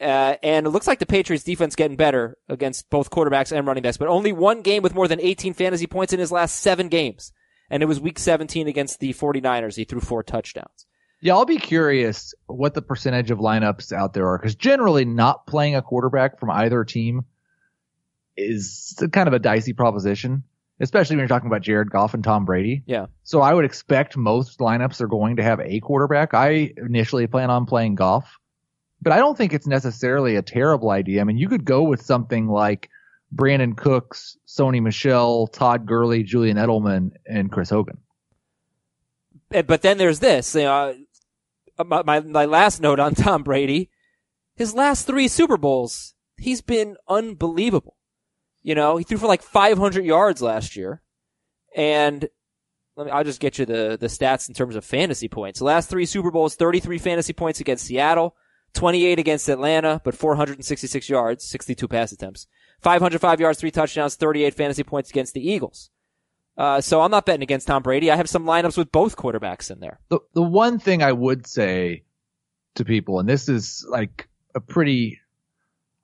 Speaker 3: Uh, and it looks like the Patriots defense getting better against both quarterbacks and running backs, but only one game with more than 18 fantasy points in his last seven games. And it was week 17 against the 49ers. He threw four touchdowns.
Speaker 4: Yeah, I'll be curious what the percentage of lineups out there are because generally not playing a quarterback from either team is kind of a dicey proposition, especially when you're talking about Jared Goff and Tom Brady.
Speaker 3: Yeah.
Speaker 4: So I would expect most lineups are going to have a quarterback. I initially plan on playing Goff, but I don't think it's necessarily a terrible idea. I mean, you could go with something like Brandin Cooks, Sony Michel, Todd Gurley, Julian Edelman, and Chris Hogan.
Speaker 3: Uh, But then there's this, you know, uh, my, my, my last note on Tom Brady, his last three Super Bowls, he's been unbelievable. You know, he threw for like 500 yards last year. And let me, I'll just get you the, the stats in terms of fantasy points. The last three Super Bowls, 33 fantasy points against Seattle, 28 against Atlanta, but 466 yards, 62 pass attempts. 505 yards, three touchdowns, 38 fantasy points against the Eagles. Uh, so I'm not betting against Tom Brady. I have some lineups with both quarterbacks in there.
Speaker 4: the the one thing I would say to people, and this is like a pretty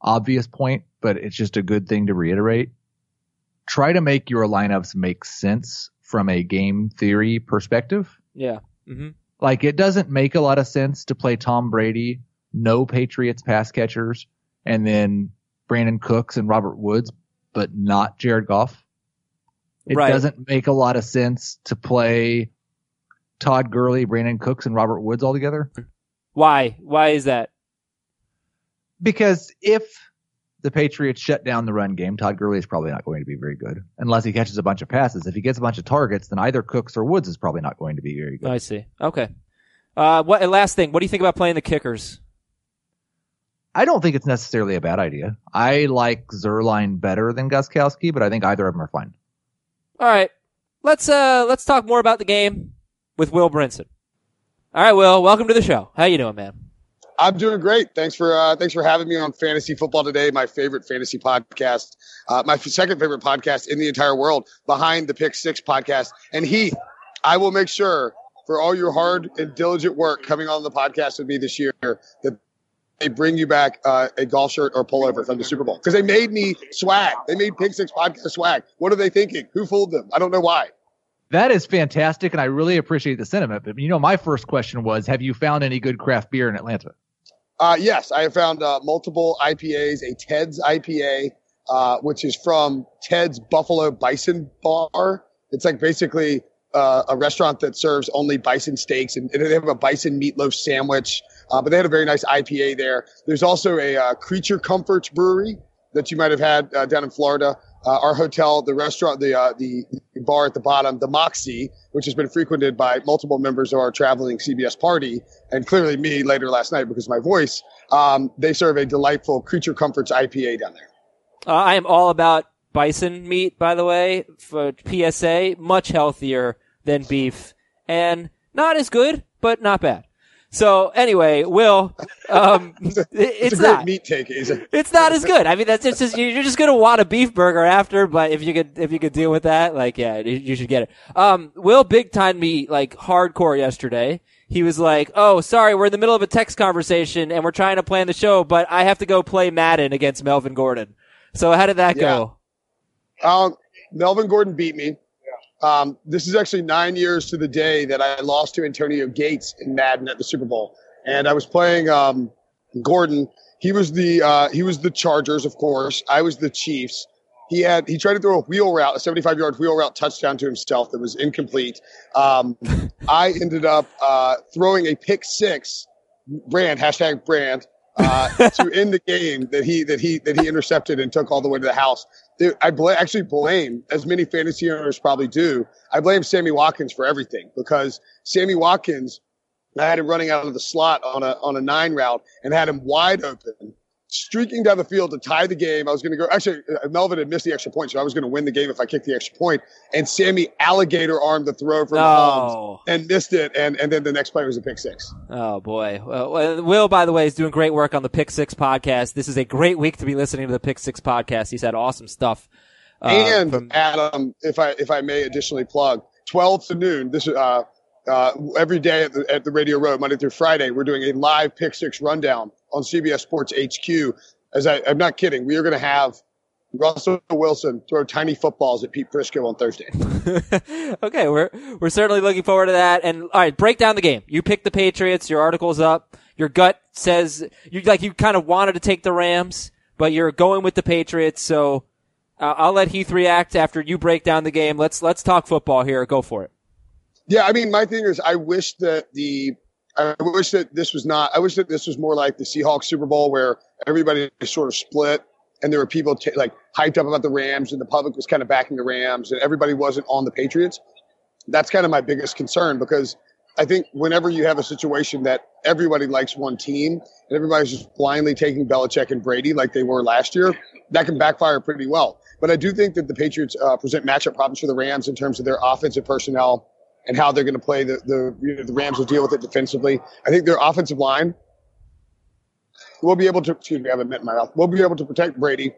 Speaker 4: obvious point, but it's just a good thing to reiterate. Try to make your lineups make sense from a game theory perspective.
Speaker 3: Yeah. hmm
Speaker 4: Like it doesn't make a lot of sense to play Tom Brady, no Patriots pass catchers, and then Brandin Cooks and Robert Woods, but not Jared Goff. It
Speaker 3: Right.
Speaker 4: doesn't make a lot of sense to play Todd Gurley, Brandin Cooks, and Robert Woods all together.
Speaker 3: Why? Why is that?
Speaker 4: Because if the Patriots shut down the run game, Todd Gurley is probably not going to be very good unless he catches a bunch of passes. If he gets a bunch of targets, then either Cooks or Woods is probably not going to be very good.
Speaker 3: I see. Okay. Uh, what? Last thing. What do you think about playing the kickers?
Speaker 4: I don't think it's necessarily a bad idea. I like Zuerlein better than Gostkowski, but I think either of them are fine.
Speaker 3: All right. Let's uh let's talk more about the game with Will Brinson. All right, Will. Welcome to the show. How you doing, man?
Speaker 7: I'm doing great. Thanks for uh, thanks for having me on Fantasy Football today. My favorite fantasy podcast, uh, my f- second favorite podcast in the entire world, behind the Pick Six podcast. And Heath, I will make sure for all your hard and diligent work coming on the podcast with me this year that they bring you back uh, a golf shirt or pullover from the Super Bowl because they made me swag. They made Pick Six podcast swag. What are they thinking? Who fooled them? I don't know why.
Speaker 4: That is fantastic, and I really appreciate the sentiment. But you know, my first question was, have you found any good craft beer in Atlanta?
Speaker 7: Uh, yes, I have found uh, multiple IPAs, a Ted's IPA, uh, which is from Ted's Buffalo Bison Bar. It's like basically uh, a restaurant that serves only bison steaks, and, and they have a bison meatloaf sandwich. Uh, but they had a very nice IPA there. There's also a uh, Creature Comforts brewery that you might have had uh, down in Florida. Uh, our hotel, the restaurant, the uh, the bar at the bottom, the Moxie, which has been frequented by multiple members of our traveling CBS party, and clearly me later last night because my voice. Um, they serve a delightful Creature Comforts IPA down there.
Speaker 3: Uh, I am all about bison meat, by the way, for PSA. Much healthier than beef and not as good, but not bad. So anyway, Will, um, it-
Speaker 7: It's,
Speaker 3: it's,
Speaker 7: a
Speaker 3: not.
Speaker 7: meat take, Asa.
Speaker 3: It's not as good. I mean, that's it's just you're just gonna want a beef burger after. But if you could if you could deal with that, like yeah, you, you should get it. Um, Will big time me like hardcore yesterday. He was like, "Oh, sorry, we're in the middle of a text conversation and we're trying to plan the show, but I have to go play Madden against Melvin Gordon." So how did that go?
Speaker 7: Um, Melvin Gordon beat me. Um, this is actually nine years to the day that I lost to Antonio Gates in Madden at the Super Bowl, and I was playing um, Gordon. He was the uh, he was the Chargers, of course. I was the Chiefs. He had he tried to throw a wheel route, a 75 yard wheel route touchdown to himself that was incomplete. Um, I ended up uh, throwing a pick six, brand hashtag brand, uh, to end the game that he that he that he intercepted and took all the way to the house. I bl- actually blame, as many fantasy owners probably do, I blame Sammy Watkins for everything because Sammy Watkins, I had him running out of the slot on a on a nine route and had him wide open, streaking down the field to tie the game. I was going to go. Actually, uh, Melvin had missed the extra point, so I was going to win the game if I kicked the extra point. And Sammy alligator armed the throw from Mahomes
Speaker 3: Oh,
Speaker 7: and missed it, and and then the next play was a pick six.
Speaker 3: oh boy. Well, well, Will, by the way, is doing great work on the Pick Six podcast. This is a great week to be listening to the Pick Six podcast. He's had awesome stuff. uh,
Speaker 7: and
Speaker 3: from-
Speaker 7: Adam, if I if I may additionally plug, twelve to noon. This is uh, uh, every day at the, at the Radio Road, Monday through Friday. We're doing a live pick six rundown on CBS Sports HQ. As I, I'm not kidding, we are going to have Russell Wilson throw tiny footballs at Pete Prisco on Thursday.
Speaker 3: okay, we're we're certainly looking forward to that. And all right, break down the game. You picked the Patriots. Your article's up. Your gut says you like you kind of wanted to take the Rams, but you're going with the Patriots. So uh, I'll let Heath react after you break down the game. Let's let's talk football here. Go for it.
Speaker 7: Yeah, I mean, my thing is, I wish that the, I wish that this was not, I wish that this was more like the Seahawks Super Bowl where everybody sort of split and there were people ta like hyped up about the Rams and the public was kind of backing the Rams and everybody wasn't on the Patriots. That's kind of my biggest concern because I think whenever you have a situation that everybody likes one team and everybody's just blindly taking Belichick and Brady like they were last year, that can backfire pretty well. But I do think that the Patriots uh, present matchup problems for the Rams in terms of their offensive personnel and how they're going to play. The the you know, the Rams will deal with it defensively. I think their offensive line will be able to. Excuse me, I haven't met my mouth. Will be able to protect Brady,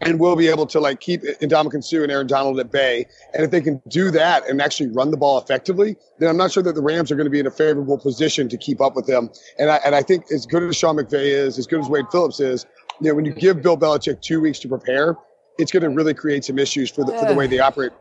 Speaker 7: and we'll be able to like keep Ndamukong Suh and Aaron Donald at bay. And if they can do that and actually run the ball effectively, then I'm not sure that the Rams are going to be in a favorable position to keep up with them. And I and I think as good as Sean McVay is, as good as Wade Phillips is, you know, when you give Bill Belichick two weeks to prepare, it's going to really create some issues for the for the eh. way they operate.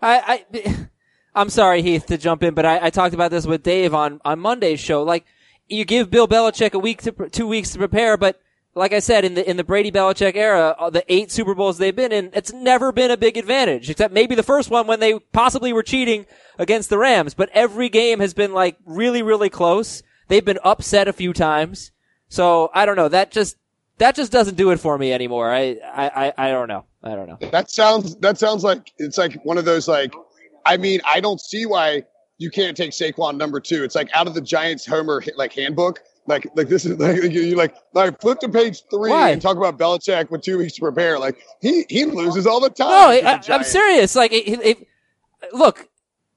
Speaker 3: I, I I'm sorry, Heath, to jump in, but I, I talked about this with Dave on on Monday's show. Like, you give Bill Belichick a week to two weeks to prepare, but like I said, in the in the Brady Belichick era, uh, the eight Super Bowls they've been in, it's never been a big advantage, except maybe the first one when they possibly were cheating against the Rams. But every game has been like really, really close. They've been upset a few times. So I don't know. That just that just doesn't do it for me anymore. I I I, I don't know. I don't know.
Speaker 7: That sounds that sounds like it's like one of those like I mean, I don't see why you can't take Saquon number two. It's like out of the Giants Homer like handbook. Like like this is like you like like flip to page three
Speaker 3: Why?
Speaker 7: and talk about Belichick with two weeks to prepare. Like he he loses all the time.
Speaker 3: No, I, I'm serious. Like, it, it, it- look,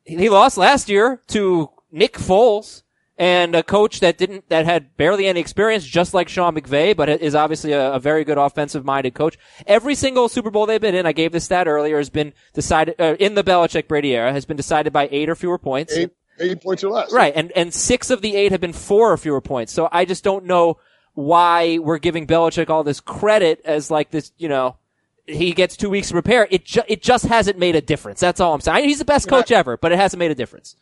Speaker 3: he lost last year to Nick Foles and a coach that didn't, that had barely any experience, just like Sean McVay, but is obviously a, a very good offensive-minded coach. Every single Super Bowl they've been in, I gave this stat earlier, has been decided uh, in the Belichick Brady era, has been decided by eight or fewer points.
Speaker 7: Eight, eight points or less.
Speaker 3: Right, and and six of the eight have been four or fewer points. So I just don't know why we're giving Belichick all this credit as like this, you know, he gets two weeks to prepare. It ju- it just hasn't made a difference. That's all I'm saying. He's the best coach ever, but it hasn't made a difference.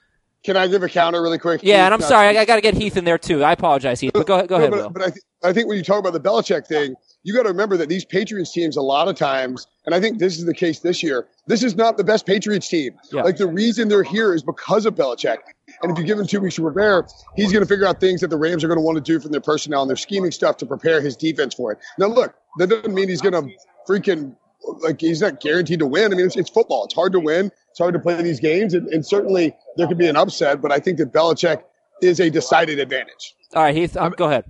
Speaker 7: Can I give a counter really quick?
Speaker 3: Yeah, and I'm sorry, I, I got to get Heath in there too. I apologize, Heath, but go go
Speaker 7: No,
Speaker 3: ahead,
Speaker 7: but,
Speaker 3: Will.
Speaker 7: but I, th- I think when you talk about the Belichick thing, you got to remember that these Patriots teams, a lot of times, and I think this is the case this year, this is not the best Patriots team.
Speaker 3: Yeah.
Speaker 7: Like the reason they're here is because of Belichick. And if you give him two weeks to prepare, he's going to figure out things that the Rams are going to want to do from their personnel and their scheming stuff to prepare his defense for it. Now, look, that doesn't mean he's going to freaking like he's not guaranteed to win. I mean, it's, it's football. It's hard to win. It's hard to play these games, and, and certainly there could be an upset. But I think that Belichick is a decided advantage.
Speaker 3: All right, Heath, um, go ahead.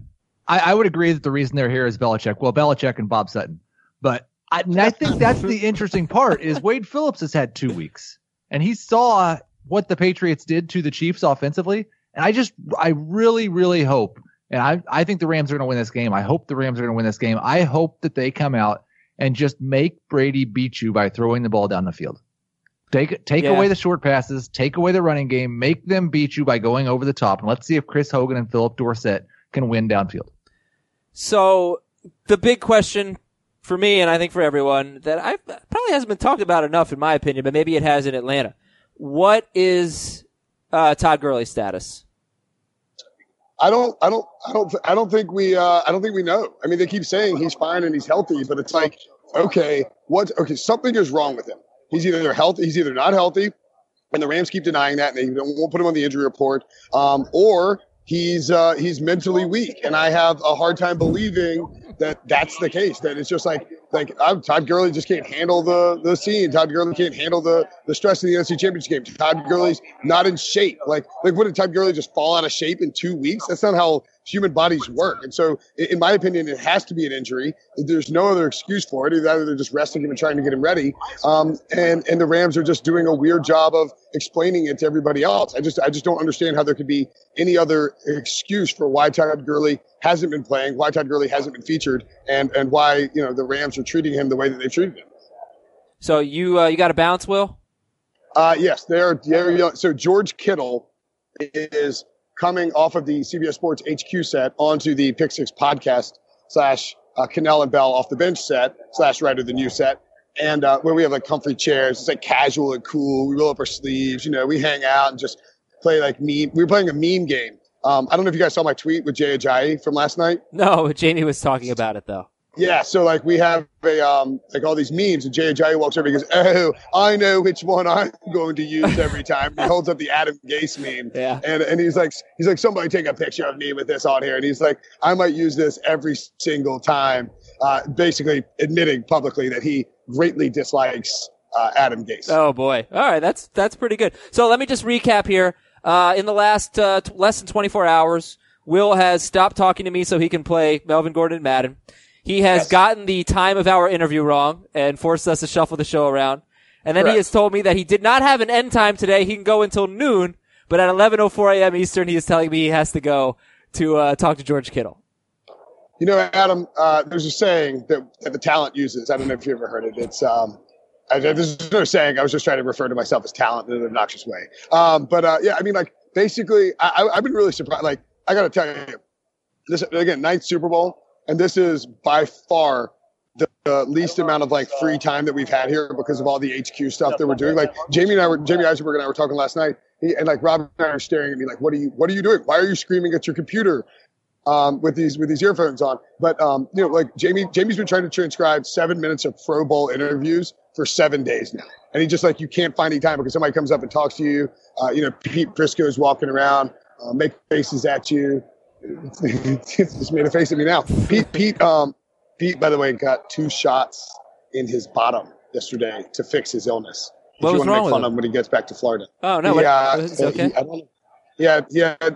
Speaker 4: I, I would agree that the reason they're here is Belichick. Well, Belichick and Bob Sutton. But I, and I think that's the interesting part is Wade Phillips has had two weeks and he saw what the Patriots did to the Chiefs offensively. And I just, I really, really hope, and I, I think the Rams are going to win this game. I hope the Rams are going to win this game. I hope that they come out and just make Brady beat you by throwing the ball down the field. Take take
Speaker 3: Yeah.
Speaker 4: away the short passes, take away the running game, make them beat you by going over the top, and let's see if Chris Hogan and Phillip Dorsett can win downfield.
Speaker 3: So the big question for me, and I think for everyone, that I probably hasn't been talked about enough, in my opinion, but maybe it has in Atlanta. What is uh, Todd Gurley's status?
Speaker 7: I don't, I don't, I don't, I don't think we, uh, I don't think we know. I mean, they keep saying he's fine and he's healthy, but it's like, okay, what? Okay, something is wrong with him. He's either healthy, he's either not healthy, and the Rams keep denying that, and they won't put him on the injury report, um, or he's uh, he's mentally weak, and I have a hard time believing that that's the case. That it's just like like I'm, Todd Gurley just can't handle the the scene. Todd Gurley can't handle the the stress of the NFC Championship game. Todd Gurley's not in shape. Like like what did Todd Gurley just fall out of shape in two weeks? That's not how human bodies work. And so, in my opinion, it has to be an injury. There's no other excuse for it. Either they're just resting him and trying to get him ready. Um, and and the Rams are just doing a weird job of explaining it to everybody else. I just I just don't understand how there could be any other excuse for why Todd Gurley hasn't been playing, why Todd Gurley hasn't been featured, and and why you know the Rams are treating him the way that they treated him.
Speaker 3: So you uh, you got a bounce, Will?
Speaker 7: Uh, yes, they're, they're so George Kittle is coming off of the CBS Sports HQ set onto the Pick Six podcast slash uh, Kanell and Bell off the bench set slash writer the new set, and uh, where we have like comfy chairs. It's like casual and cool. We roll up our sleeves, you know. We hang out and just play like meme. We were playing a meme game. Um, I don't know if you guys saw my tweet with Jay Ajayi from last night.
Speaker 3: No, Jamie was talking about it though.
Speaker 7: Yeah, so like we have a um like all these memes, and Jay Ajayi walks over and goes, "Oh, I know which one I'm going to use every time." he holds up the Adam Gase meme,
Speaker 3: Yeah.
Speaker 7: and and he's like, he's like, somebody take a picture of me with this on here, and he's like, I might use this every single time, uh, basically admitting publicly that he greatly dislikes uh, Adam Gase.
Speaker 3: Oh boy. All right, that's that's pretty good. So let me just recap here. Uh, in the last uh, t- less than 24 hours, Will has stopped talking to me so he can play Melvin Gordon and Madden. He has
Speaker 7: Yes.
Speaker 3: gotten the time of our interview wrong and forced us to shuffle the show around. And then he has told me that he did not have an end time today. He can go until noon, but at 11:04 a.m. Eastern, he is telling me he has to go to uh, talk to George Kittle.
Speaker 7: You know, Adam, uh, there's a saying that, that the talent uses. I don't know if you ever heard it. It's, um, I, there's no saying. I was just trying to refer to myself as talent in an obnoxious way. Um, but, uh, yeah, I mean, like, basically, I, I've been really surprised. Like, I got to tell you, this, again, ninth Super Bowl, and this is by far the, the least amount of like free time that we've had here because of all the HQ stuff that we're doing. Like, Jamie and I were, Jamie Eisenberg and I were talking last night, he, and like, Rob and I are staring at me like, what are you, what are you doing? Why are you screaming at your computer? um, with these with these earphones on. But um, you know, like Jamie, Jamie's been trying to transcribe seven minutes of Pro Bowl interviews for seven days now, and he just like you can't find any time because somebody comes up and talks to you. Uh, you know, Pete is walking around, uh, make faces at you. just made a face at me now. Pete, Pete, um, Pete, by the way, got two shots in his bottom yesterday to fix his illness. If
Speaker 3: What
Speaker 7: you
Speaker 3: was
Speaker 7: want to
Speaker 3: wrong
Speaker 7: make
Speaker 3: with
Speaker 7: fun
Speaker 3: him?
Speaker 7: of him when he gets back to Florida.
Speaker 3: Oh no, what-
Speaker 7: Yeah,
Speaker 3: it's okay.
Speaker 7: He, I don't know. He had,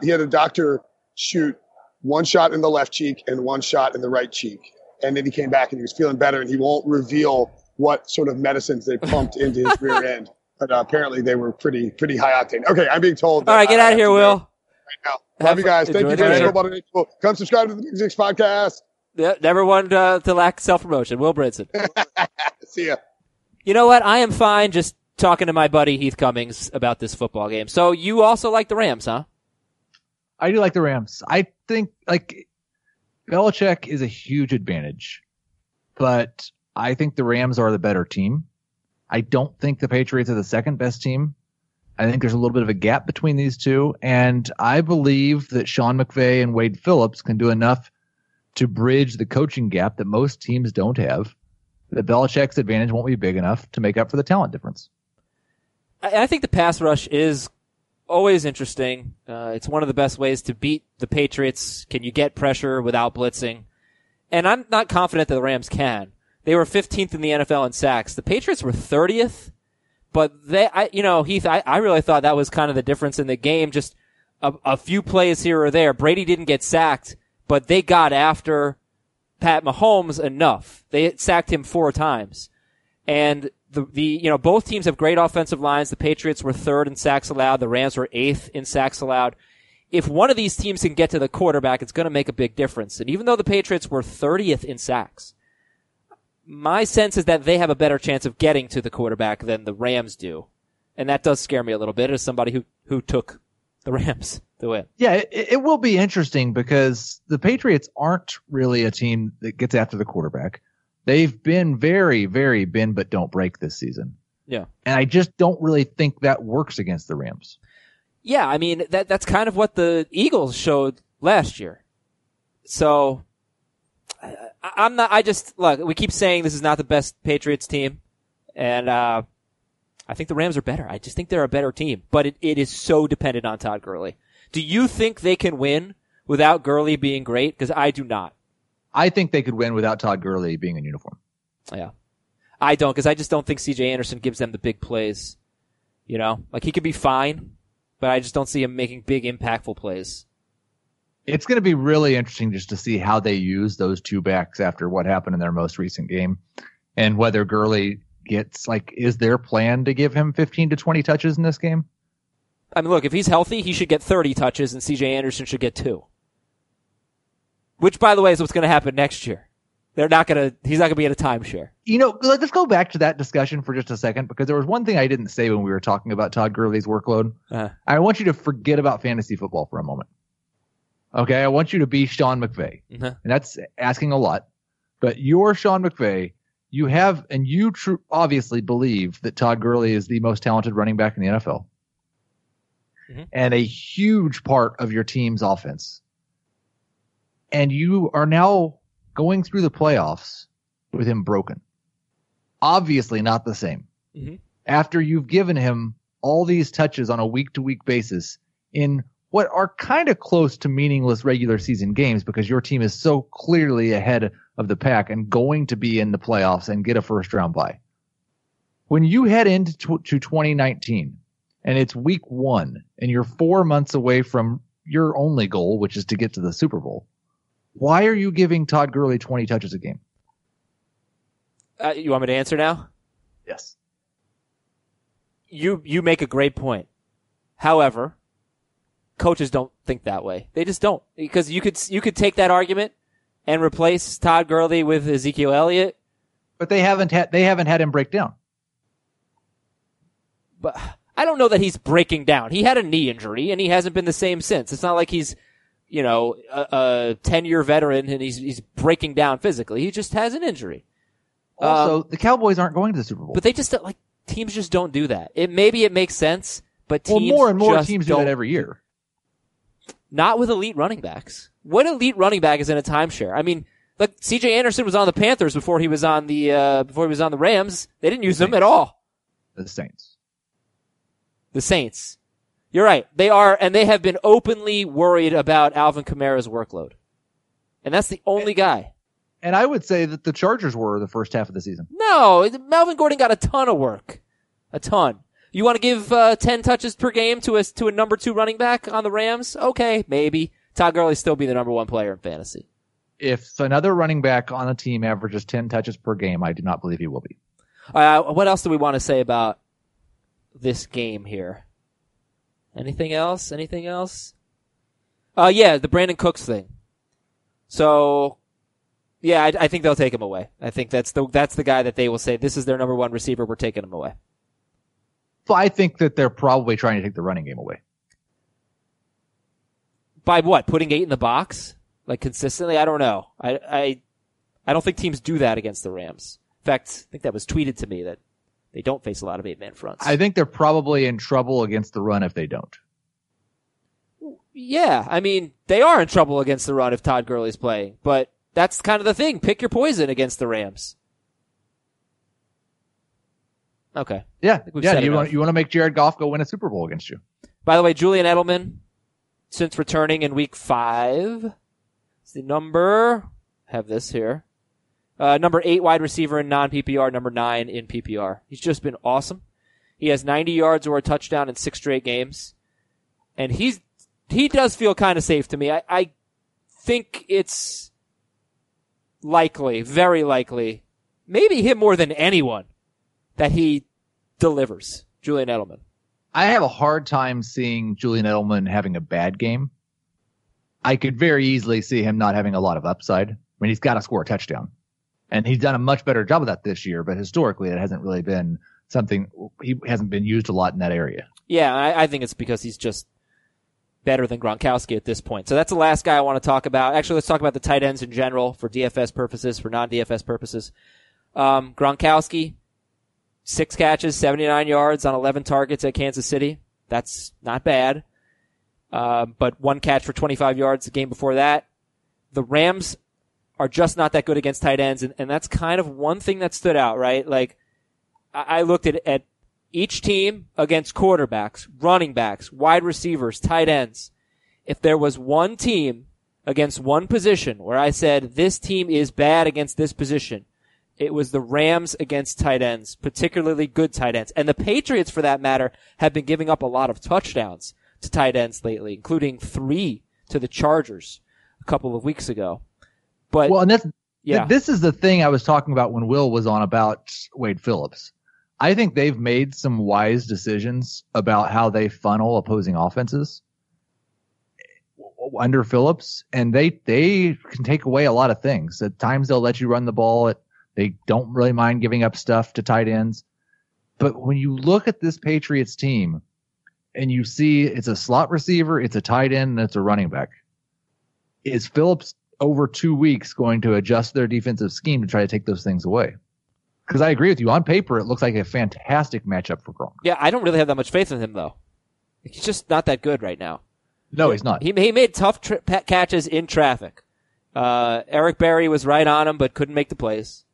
Speaker 7: he had a doctor shoot one shot in the left cheek and one shot in the right cheek, and then he came back and he was feeling better. And he won't reveal what sort of medicines they pumped into his rear end, but uh, apparently they were pretty pretty high octane. Okay, I'm being told.
Speaker 3: All right, get out of here,
Speaker 7: to
Speaker 3: Will.
Speaker 7: Right now.
Speaker 3: Have
Speaker 7: Love you guys. Thank you
Speaker 3: the
Speaker 7: for
Speaker 3: dinner.
Speaker 7: Football Today. Come subscribe to the Pick Six podcast.
Speaker 3: Yeah, never one to, to lack self promotion. Will Brinson.
Speaker 7: See ya.
Speaker 3: You know what? I am fine just talking to my buddy Heath Cummings about this football game. So you also like the Rams, huh?
Speaker 4: I do like the Rams. I think like Belichick is a huge advantage, but I think the Rams are the better team. I don't think the Patriots are the second best team. I think there's a little bit of a gap between these two, and I believe that Sean McVay and Wade Phillips can do enough to bridge the coaching gap that most teams don't have. That Belichick's advantage won't be big enough to make up for the talent difference.
Speaker 3: I, I think the pass rush is always interesting. Uh, it's one of the best ways to beat the Patriots. Can you get pressure without blitzing? And I'm not confident that the Rams can. They were 15th in the NFL in sacks. The Patriots were 30th, but they, I, you know, Heath, I, I really thought that was kind of the difference in the game. Just a, a few plays here or there. Brady didn't get sacked, but they got after Pat Mahomes enough. They sacked him four times. And the, the, you know, both teams have great offensive lines. The Patriots were third in sacks allowed. The Rams were eighth in sacks allowed. if one of these teams can get to the quarterback, it's going to make a big difference. And even though the Patriots were 30th in sacks, my sense is that they have a better chance of getting to the quarterback than the Rams do. And that does scare me a little bit as somebody who, who took the Rams to win.
Speaker 4: Yeah, it, it will be interesting because the Patriots aren't really a team that gets after the quarterback. They've been very, very bend but don't break this season.
Speaker 3: Yeah.
Speaker 4: And I just don't really think that works against the Rams.
Speaker 3: Yeah, I mean that that's kind of what the Eagles showed last year. So I'm not. I just look. We keep saying this is not the best Patriots team, and uh, I think the Rams are better. I just think they're a better team, but it, it is so dependent on Todd Gurley. Do you think they can win without Gurley being great? Because I do not.
Speaker 4: I think they could win without Todd Gurley being in uniform.
Speaker 3: Yeah, I don't because I just don't think C.J. Anderson gives them the big plays. You know, like he could be fine, but I just don't see him making big impactful plays.
Speaker 4: It's going to be really interesting just to see how they use those two backs after what happened in their most recent game and whether Gurley gets like, is their plan to give him 15 to 20 touches in this game?
Speaker 3: I mean, look, if he's healthy, he should get 30 touches and CJ Anderson should get two. Which, by the way, is what's going to happen next year. They're not going to, he's not going to be at a timeshare.
Speaker 4: You know, let's go back to that discussion for just a second because there was one thing I didn't say when we were talking about Todd Gurley's workload.
Speaker 3: Uh,
Speaker 4: I want you to forget about fantasy football for a moment. Okay. I want you to be Sean McVay.
Speaker 3: uh
Speaker 4: And that's asking a lot. But you're Sean McVay. You have, and you tr- obviously believe that Todd Gurley is the most talented running back in the NFL.
Speaker 3: Mhm.
Speaker 4: And a huge part of your team's offense. And you are now going through the playoffs with him broken. Obviously not the same.
Speaker 3: Mhm.
Speaker 4: After you've given him all these touches on a week to week basis in what are kind of close to meaningless regular season games because your team is so clearly ahead of the pack and going to be in the playoffs and get a first round bye. When you head into tw- to 2019 and it's week one and you're four months away from your only goal, which is to get to the Super Bowl, why are you giving Todd Gurley 20 touches a game?
Speaker 3: uh, you want me to answer now?
Speaker 4: Yes.
Speaker 3: You, you make a great point. However, coaches don't think that way. They just don't. Because you could, you could take that argument and replace Todd Gurley with Ezekiel Elliott
Speaker 4: But they haven't had, they haven't had him break down.
Speaker 3: but I don't know that he's breaking down. He had a knee injury and he hasn't been the same since. It's not like he's, you know, a, 10 year veteran and he's, he's breaking down physically. He just has an injury.
Speaker 4: Also, um, the Cowboys aren't going to the Super Bowl.
Speaker 3: But they just, like, teams just don't do that. It, maybe it makes sense, but teams well,
Speaker 4: more and more teams do that every year.
Speaker 3: Not with elite running backs. What elite running back is in a timeshare? I mean, like, CJ Anderson was on the Panthers before he was on the, uh, before he was on the Rams. They didn't use him at all.
Speaker 4: The Saints.
Speaker 3: The Saints. You're right. They are, and they have been openly worried about Alvin Kamara's workload. And that's the only guy.
Speaker 4: And I would say that the Chargers were the first half of the season.
Speaker 3: No, Melvin Gordon got a ton of work. A ton. You want to give, uh, 10 touches per game to a, to a number two running back on the Rams? Okay, maybe. Todd Gurley still be the number one player in fantasy.
Speaker 4: If another running back on a team averages 10 touches per game, I do not believe he will be.
Speaker 3: Uh, what else do we want to say about this game here? Anything else? Anything else? Uh, yeah, the Brandin Cooks thing. So, yeah, I, I think they'll take him away. I think that's the that's the guy that they will say this is their number one receiver. We're taking him away.
Speaker 4: I think that they're probably trying to take the running game away.
Speaker 3: By what? Putting eight in the box like consistently? I don't know. I I I don't think teams do that against the Rams. In fact, I think that was tweeted to me that they don't face a lot of eight man fronts.
Speaker 4: I think they're probably in trouble against the run if they don't.
Speaker 3: Yeah, I mean, they are in trouble against the run if Todd Gurley's playing, but that's kind of the thing. Pick your poison against the Rams. Okay.
Speaker 4: Yeah, yeah. You want you want to make Jared Goff go win a Super Bowl against you?
Speaker 3: By the way, Julian Edelman, since returning in week five, is the number, have this here, uh, number eight wide receiver in non-PPR, number nine in PPR. He's just been awesome. He has 90 yards or a touchdown in six straight games. And he's, he does feel kind of safe to me. I, I think it's likely, very likely, maybe him more than anyone, that he delivers. Julian Edelman.
Speaker 4: I have a hard time seeing Julian Edelman having a bad game. I could very easily see him not having a lot of upside. I mean, he's got to score a touchdown, and he's done a much better job of that this year. But historically, it hasn't really been something. He hasn't been used a lot in that area.
Speaker 3: Yeah, I, I think it's because he's just better than Gronkowski at this point. So that's the last guy I want to talk about. Actually, let's talk about the tight ends in general for DFS purposes, for non-DFS purposes. Um, Gronkowski, six catches, 79 yards on 11 targets at Kansas City. That's not bad. Uh, but one catch for 25 yards the game before that. The Rams are just not that good against tight ends, and, and that's kind of one thing that stood out, right? Like, I, I looked at, at each team against quarterbacks, running backs, wide receivers, tight ends. If there was one team against one position where I said this team is bad against this position, it was the Rams against tight ends, particularly good tight ends. And the Patriots, for that matter, have been giving up a lot of touchdowns to tight ends lately, including three to the Chargers a couple of weeks ago. But
Speaker 4: Well, and that's
Speaker 3: yeah,
Speaker 4: th- this is the thing I was talking about when Will was on about Wade Phillips. I think they've made some wise decisions about how they funnel opposing offenses under Phillips, and they they can take away a lot of things. At times they'll let you run the ball. At, they don't really mind giving up stuff to tight ends. But when you look at this Patriots team, and you see it's a slot receiver, it's a tight end, and it's a running back, is Phillips over two weeks going to adjust their defensive scheme to try to take those things away? Because I agree with you. On paper, it looks like a fantastic matchup for Gronk.
Speaker 3: yeah, I don't really have that much faith in him though. He's just not that good right now.
Speaker 4: No, he's not.
Speaker 3: He, he made tough catches in traffic. Uh, Eric Berry was right on him, but couldn't make the plays.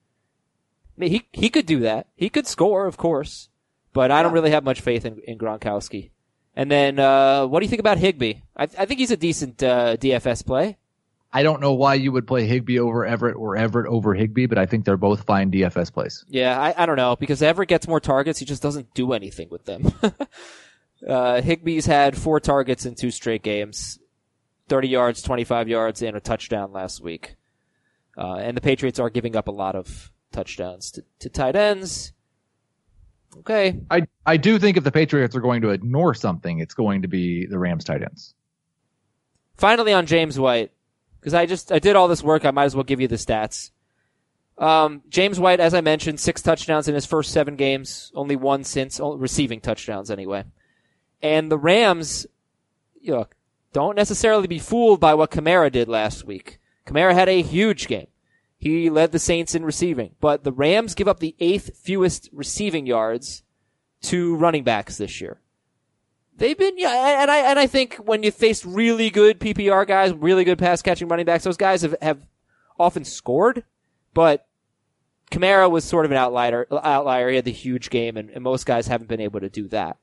Speaker 3: I mean, he he could do that. He could score, of course, but I don't really have much faith in, in Gronkowski. And then, uh, what do you think about Higbee? I, I think he's a decent uh, DFS play.
Speaker 4: I don't know why you would play Higbee over Everett or Everett over Higbee, but I think they're both fine DFS plays.
Speaker 3: Yeah, I, I don't know because Everett gets more targets. He just doesn't do anything with them. uh, Higbee's had four targets in two straight games, thirty yards, twenty-five yards, and a touchdown last week. Uh, and the Patriots are giving up a lot of touchdowns to, to tight ends. Okay,
Speaker 4: I I do think if the Patriots are going to ignore something, it's going to be the Rams tight ends.
Speaker 3: finally on James White because I just I did all this work. I might as well give you the stats. Um, James White, as I mentioned, six touchdowns in his first seven games, only one since oh, receiving touchdowns anyway. And the Rams, you know, don't necessarily be fooled by what Kamara did last week. Kamara had a huge game. He led the Saints in receiving, but the Rams give up the eighth fewest receiving yards to running backs this year. They've been, yeah, and I and I think when you face really good PPR guys, really good pass catching running backs, those guys have, have often scored, but Kamara was sort of an outlier. Outlier, he had the huge game, and, and most guys haven't been able to do that.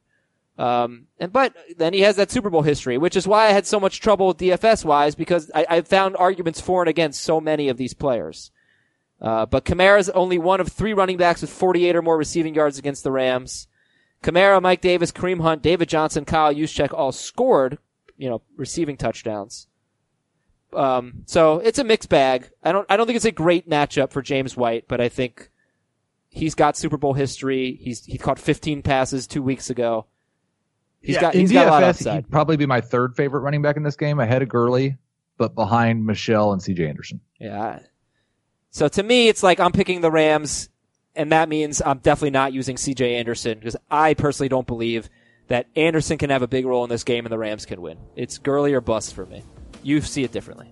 Speaker 3: Um, and but then he has that Super Bowl history, which is why I had so much trouble with DFS wise because I, I found arguments for and against so many of these players. Uh, but Kamara's only one of three running backs with 48 or more receiving yards against the Rams. Kamara, Mike Davis, Kareem Hunt, David Johnson, Kyle Juszczyk all scored, you know, receiving touchdowns. Um, so it's a mixed bag. I don't, I don't think it's a great matchup for James White, but I think he's got Super Bowl history. He's, he caught 15 passes two weeks ago. He's got,
Speaker 4: in
Speaker 3: he's
Speaker 4: DFS,
Speaker 3: got a lot of upside.
Speaker 4: he'd probably be my third favorite running back in this game, ahead of Gurley, but behind Michel and CJ Anderson.
Speaker 3: Yeah. So to me, it's like I'm picking the Rams, and that means I'm definitely not using CJ Anderson because I personally don't believe that Anderson can have a big role in this game and the Rams can win. It's Gurley or bust for me. You see it differently.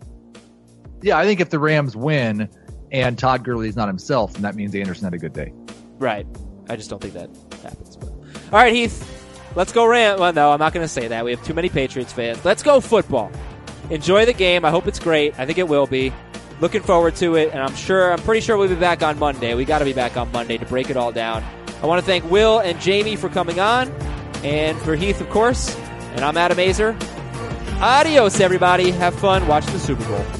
Speaker 4: Yeah, I think if the Rams win and Todd Gurley is not himself, then that means Anderson had a good day.
Speaker 3: Right. I just don't think that happens. But. All right, Heath. Let's go Ram. Well, no, I'm not going to say that. We have too many Patriots fans. Let's go football. Enjoy the game. I hope it's great. I think it will be. Looking forward to it, and I'm sure, I'm pretty sure we'll be back on Monday. We got to be back on Monday to break it all down. I want to thank Will and Jamie for coming on, and for Heath, of course. And I'm Adam Aizer. Adios, everybody. Have fun. Watch the Super Bowl.